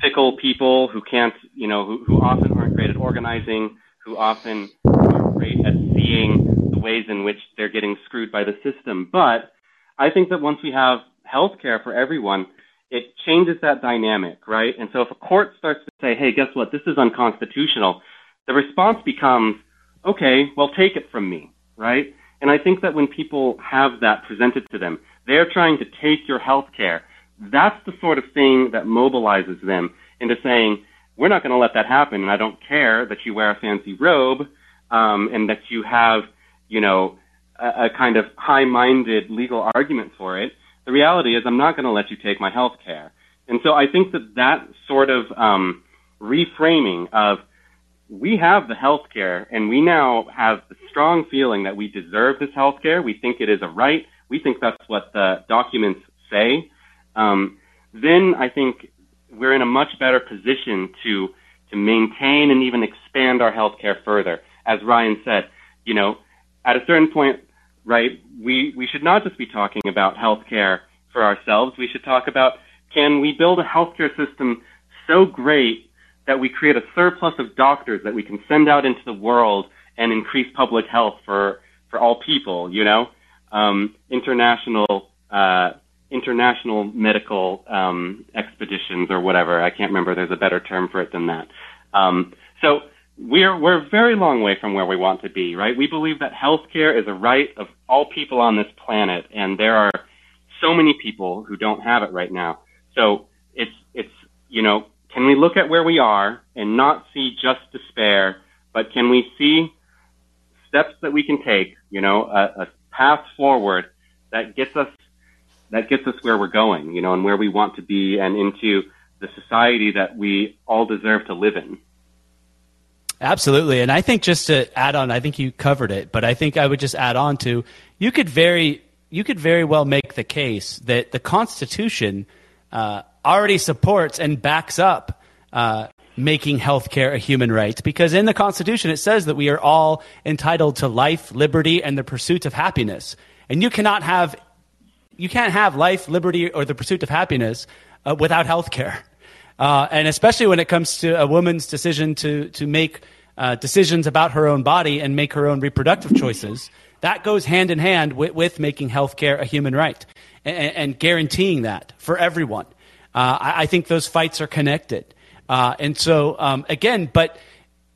fickle people who can't, you know, who, who often aren't great at organizing, who often aren't great at seeing the ways in which they're getting screwed by the system. But I think that once we have health care for everyone, it changes that dynamic, right? And so if a court starts to say, hey, guess what, this is unconstitutional, the response becomes, okay, well, take it from me, right? And I think that when people have that presented to them, they're trying to take your health care. That's the sort of thing that mobilizes them into saying, we're not going to let that happen. And I don't care that you wear a fancy robe um, and that you have, you know, a, a kind of high-minded legal argument for it. The reality is, I'm not going to let you take my health care. And so I think that that sort of um, reframing of we have the health care and we now have the strong feeling that we deserve this health care. We think it is a right. We think that's what the documents say. Um, then I think we're in a much better position to to maintain and even expand our health care further. As Ryan said, you know, at a certain point, right, we, we should not just be talking about health care for ourselves. We should talk about can we build a healthcare system so great that we create a surplus of doctors that we can send out into the world and increase public health for for all people. You know, um, international uh, international medical um, expeditions or whatever. I can't remember. There's a better term for it than that. Um, so we're we're a very long way from where we want to be, right? We believe that healthcare is a right of all people on this planet, and there are so many people who don't have it right now. So it's it's you know can we look at where we are and not see just despair, but can we see steps that we can take, you know, a, a path forward that gets us that gets us where we're going, you know, and where we want to be and into the society that we all deserve to live in. Absolutely. And I think just to add on, I think you covered it, but I think I would just add on to you could very you could very well make the case that the Constitution uh, already supports and backs up uh, making healthcare a human right because in the Constitution it says that we are all entitled to life, liberty, and the pursuit of happiness. And you cannot have you can't have life, liberty, or the pursuit of happiness uh, without healthcare. Uh, and especially when it comes to a woman's decision to to make uh, decisions about her own body and make her own reproductive choices, that goes hand in hand with, with making healthcare a human right and, and guaranteeing that for everyone. Uh, I, I, think those fights are connected. Uh, and so, um, again, but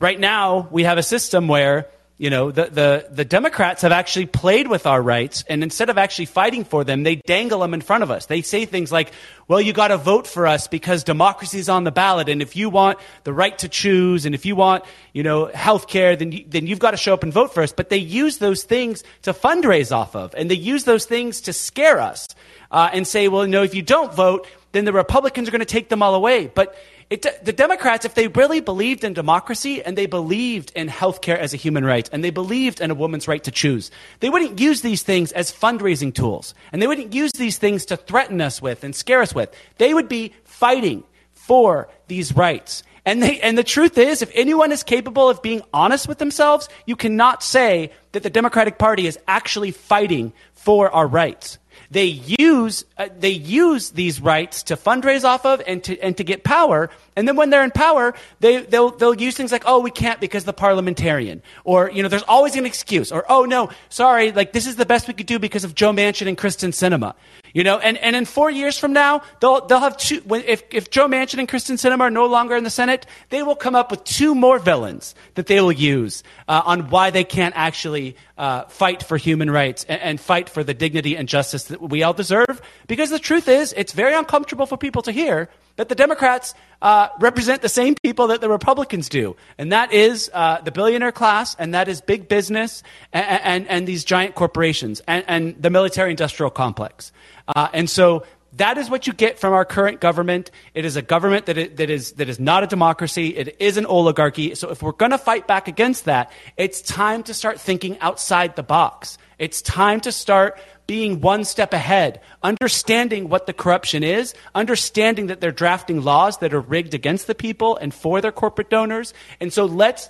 right now we have a system where you know, the, the, the Democrats have actually played with our rights, and instead of actually fighting for them, they dangle them in front of us. They say things like, well, you got to vote for us because democracy is on the ballot, and if you want the right to choose, and if you want, you know, health care, then, you, then you've got to show up and vote for us. But they use those things to fundraise off of, and they use those things to scare us uh, and say, well, know, if you don't vote, then the Republicans are going to take them all away. But it, the Democrats, if they really believed in democracy and they believed in healthcare as a human right and they believed in a woman's right to choose, they wouldn't use these things as fundraising tools and they wouldn't use these things to threaten us with and scare us with. They would be fighting for these rights. And, they, and the truth is, if anyone is capable of being honest with themselves, you cannot say that the Democratic Party is actually fighting for our rights they use uh, they use these rights to fundraise off of and to and to get power. And then when they're in power, they they'll they'll use things like oh we can't because the parliamentarian or you know there's always an excuse or oh no sorry like this is the best we could do because of Joe Manchin and Kyrsten Sinema. You know, and, and in four years from now, they'll, they'll have two, if, if Joe Manchin and Kyrsten Sinema are no longer in the Senate, they will come up with two more villains that they will use uh, on why they can't actually uh, fight for human rights and, and fight for the dignity and justice that we all deserve. Because the truth is, it's very uncomfortable for people to hear that the Democrats uh, represent the same people that the Republicans do, and that is uh, the billionaire class, and that is big business, and, and, and these giant corporations, and, and the military industrial complex. Uh, and so that is what you get from our current government. It is a government that that is that is not a democracy. It is an oligarchy. So if we're going to fight back against that, it's time to start thinking outside the box. It's time to start being one step ahead, understanding what the corruption is, understanding that they're drafting laws that are rigged against the people and for their corporate donors. And so let's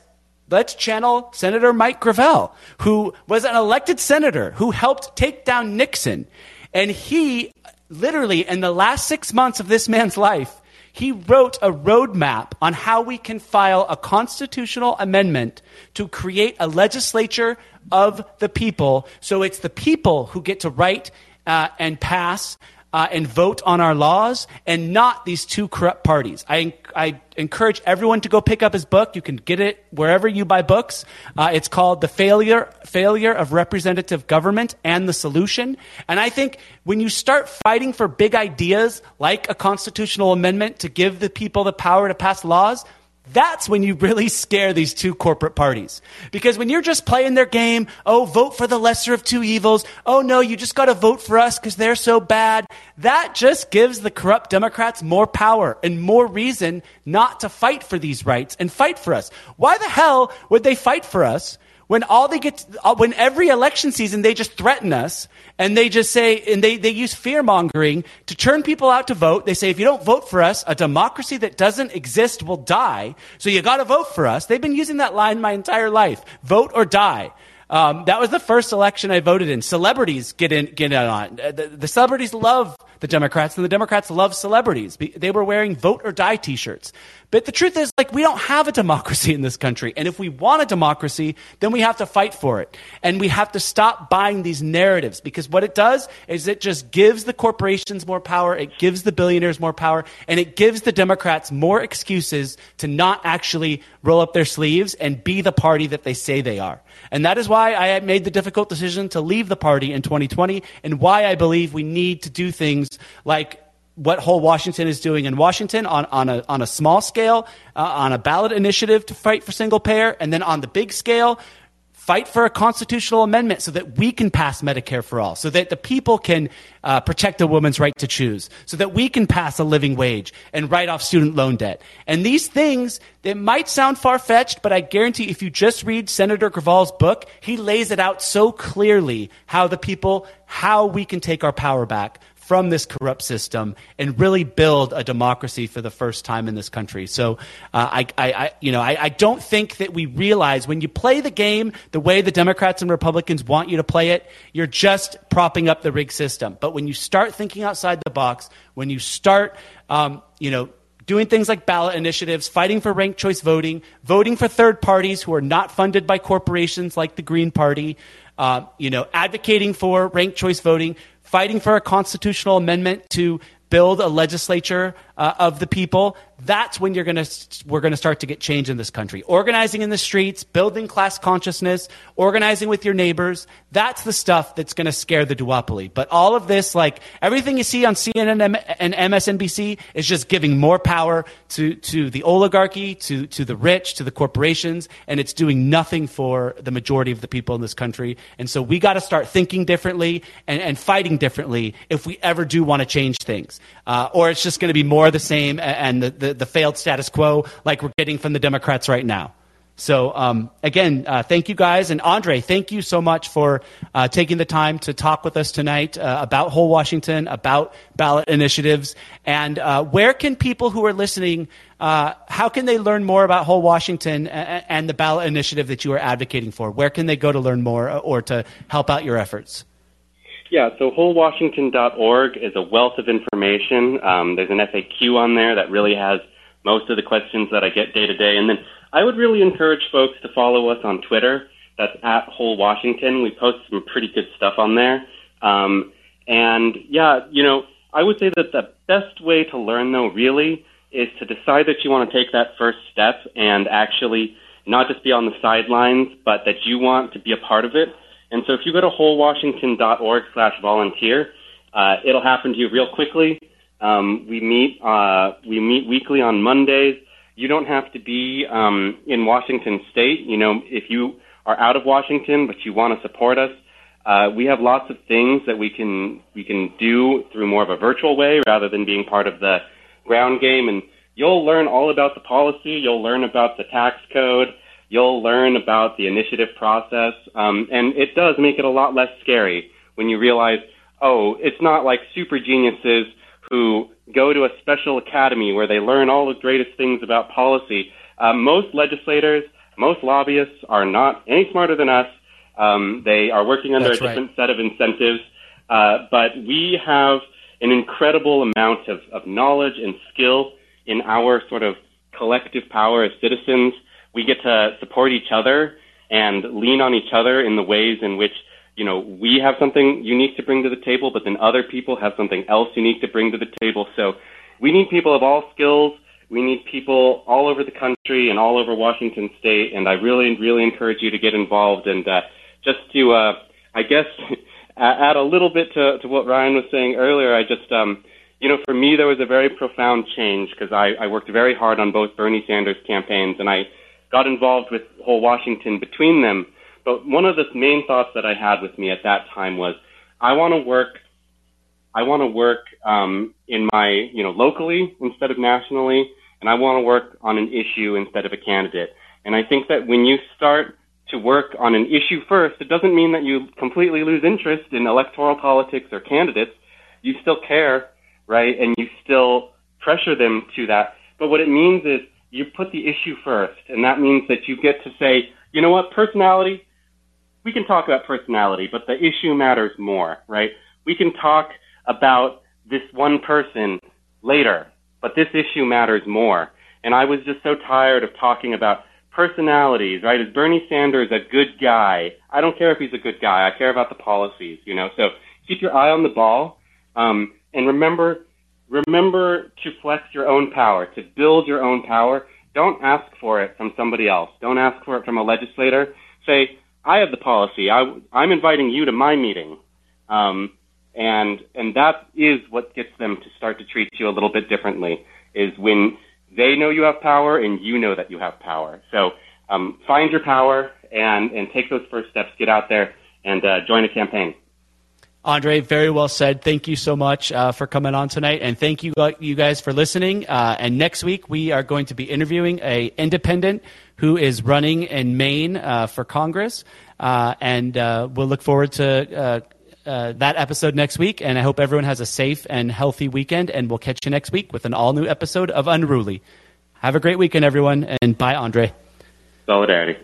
Let's channel Senator Mike Gravel, who was an elected senator who helped take down Nixon. And he, literally, in the last six months of this man's life, he wrote a roadmap on how we can file a constitutional amendment to create a legislature of the people. So it's the people who get to write uh, and pass uh, and vote on our laws and not these two corrupt parties. I, I encourage everyone to go pick up his book. You can get it wherever you buy books. Uh, it's called The Failure, Failure of Representative Government and the Solution. And I think when you start fighting for big ideas like a constitutional amendment to give the people the power to pass laws, that's when you really scare these two corporate parties. Because when you're just playing their game, oh, vote for the lesser of two evils. Oh, no, you just got to vote for us because they're so bad. That just gives the corrupt Democrats more power and more reason not to fight for these rights and fight for us. Why the hell would they fight for us when all they get, uh, when every election season they just threaten us and they just say, and they, they use fear mongering to turn people out to vote. They say, if you don't vote for us, a democracy that doesn't exist will die. So you got to vote for us. They've been using that line my entire life. Vote or die. Um, that was the first election I voted in. Celebrities get in, get in on. Uh, the, the, celebrities love the Democrats, and the Democrats love celebrities. They were wearing "Vote or Die" T-shirts. But the truth is, like, we don't have a democracy in this country, and if we want a democracy, then we have to fight for it, and we have to stop buying these narratives because what it does is it just gives the corporations more power, it gives the billionaires more power, and it gives the Democrats more excuses to not actually roll up their sleeves and be the party that they say they are. And that is why I made the difficult decision to leave the party in 2020 and why I believe we need to do things like what Whole Washington is doing in Washington on, on, a, on a small scale, uh, on a ballot initiative to fight for single payer, and then on the big scale, fight for a constitutional amendment so that we can pass Medicare for all, so that the people can uh, protect a woman's right to choose, so that we can pass a living wage and write off student loan debt. And these things, they might sound far fetched, but I guarantee if you just read Senator Gravel's book, he lays it out so clearly how the people, how we can take our power back from this corrupt system and really build a democracy for the first time in this country. So uh, I, I, I, you know, I, I don't think that we realize when you play the game the way the Democrats and Republicans want you to play it, you're just propping up the rigged system. But when you start thinking outside the box, when you start, um, you know, doing things like ballot initiatives, fighting for ranked choice voting, voting for third parties who are not funded by corporations like the Green Party, uh, you know, advocating for ranked choice voting, fighting for a constitutional amendment to build a legislature uh, of the people, that's when you're gonna, we're going to start to get change in this country. Organizing in the streets, building class consciousness, organizing with your neighbors, that's the stuff that's going to scare the duopoly. But all of this, like everything you see on CNN and MSNBC, is just giving more power to, to the oligarchy, to, to the rich, to the corporations, and it's doing nothing for the majority of the people in this country. And so we got to start thinking differently and, and fighting differently if we ever do want to change things. Uh, or it's just to be more of the same and the, the, the, failed status quo like we're getting from the Democrats right now. So, um, again, uh, thank you guys. And Andre, thank you so much for uh, taking the time to talk with us tonight uh, about Whole Washington, about ballot initiatives. And uh, where can people who are listening, uh, how can they learn more about Whole Washington and, and the ballot initiative that you are advocating for? Where can they go to learn more or to help out your efforts? Yeah, so wholewashington.org is a wealth of information. Um, there's an FAQ on there that really has most of the questions that I get day to day. And then I would really encourage folks to follow us on Twitter. That's at Whole Washington. We post some pretty good stuff on there. Um, and yeah, you know, I would say that the best way to learn, though, really, is to decide that you want to take that first step and actually not just be on the sidelines, but that you want to be a part of it and so if you go to wholewashington.org slash volunteer, uh, it'll happen to you real quickly. Um, we meet uh, we meet weekly on Mondays. You don't have to be um, in Washington State. You know, if you are out of Washington but you want to support us, uh, we have lots of things that we can we can do through more of a virtual way rather than being part of the ground game. And you'll learn all about the policy. You'll learn about the tax code. You'll learn about the initiative process, um, and it does make it a lot less scary when you realize, oh, it's not like super geniuses who go to a special academy where they learn all the greatest things about policy. Uh, most legislators, most lobbyists are not any smarter than us. Um, they are working under That's a different right. set of incentives, uh, but we have an incredible amount of, of knowledge and skill in our sort of collective power as citizens we get to support each other and lean on each other in the ways in which you know we have something unique to bring to the table, but then other people have something else unique to bring to the table. So we need people of all skills. We need people all over the country and all over Washington State. And I really, really encourage you to get involved and uh, just to, uh, I guess, add a little bit to, to what Ryan was saying earlier. I just, um, you know, for me, there was a very profound change because I, I worked very hard on both Bernie Sanders campaigns, and I got involved with Whole Washington between them. But one of the main thoughts that I had with me at that time was, I want to work, I want to work um, in my, you know, locally instead of nationally, and I want to work on an issue instead of a candidate. And I think that when you start to work on an issue first, it doesn't mean that you completely lose interest in electoral politics or candidates. You still care, right? And you still pressure them to that. But what it means is you put the issue first, and that means that you get to say, you know what, personality, we can talk about personality, but the issue matters more, right? We can talk about this one person later, but this issue matters more. And I was just so tired of talking about personalities, right? Is Bernie Sanders a good guy? I don't care if he's a good guy. I care about the policies, you know. So keep your eye on the ball, um, and remember remember to flex your own power, to build your own power. Don't ask for it from somebody else. Don't ask for it from a legislator. Say, I have the policy. I, I'm inviting you to my meeting. Um, and, and that is what gets them to start to treat you a little bit differently, is when they know you have power and you know that you have power. So um, find your power and, and take those first steps. Get out there and uh, join a campaign. Andre, very well said. Thank you so much uh, for coming on tonight, and thank you uh, you guys for listening. Uh, and next week we are going to be interviewing a independent who is running in Maine uh, for Congress, uh, and uh, we'll look forward to that episode next week. And I hope everyone has a safe and healthy weekend. And we'll catch you next week with an all new episode of Unruly. Have a great weekend, everyone, and bye, Andre. Solidarity.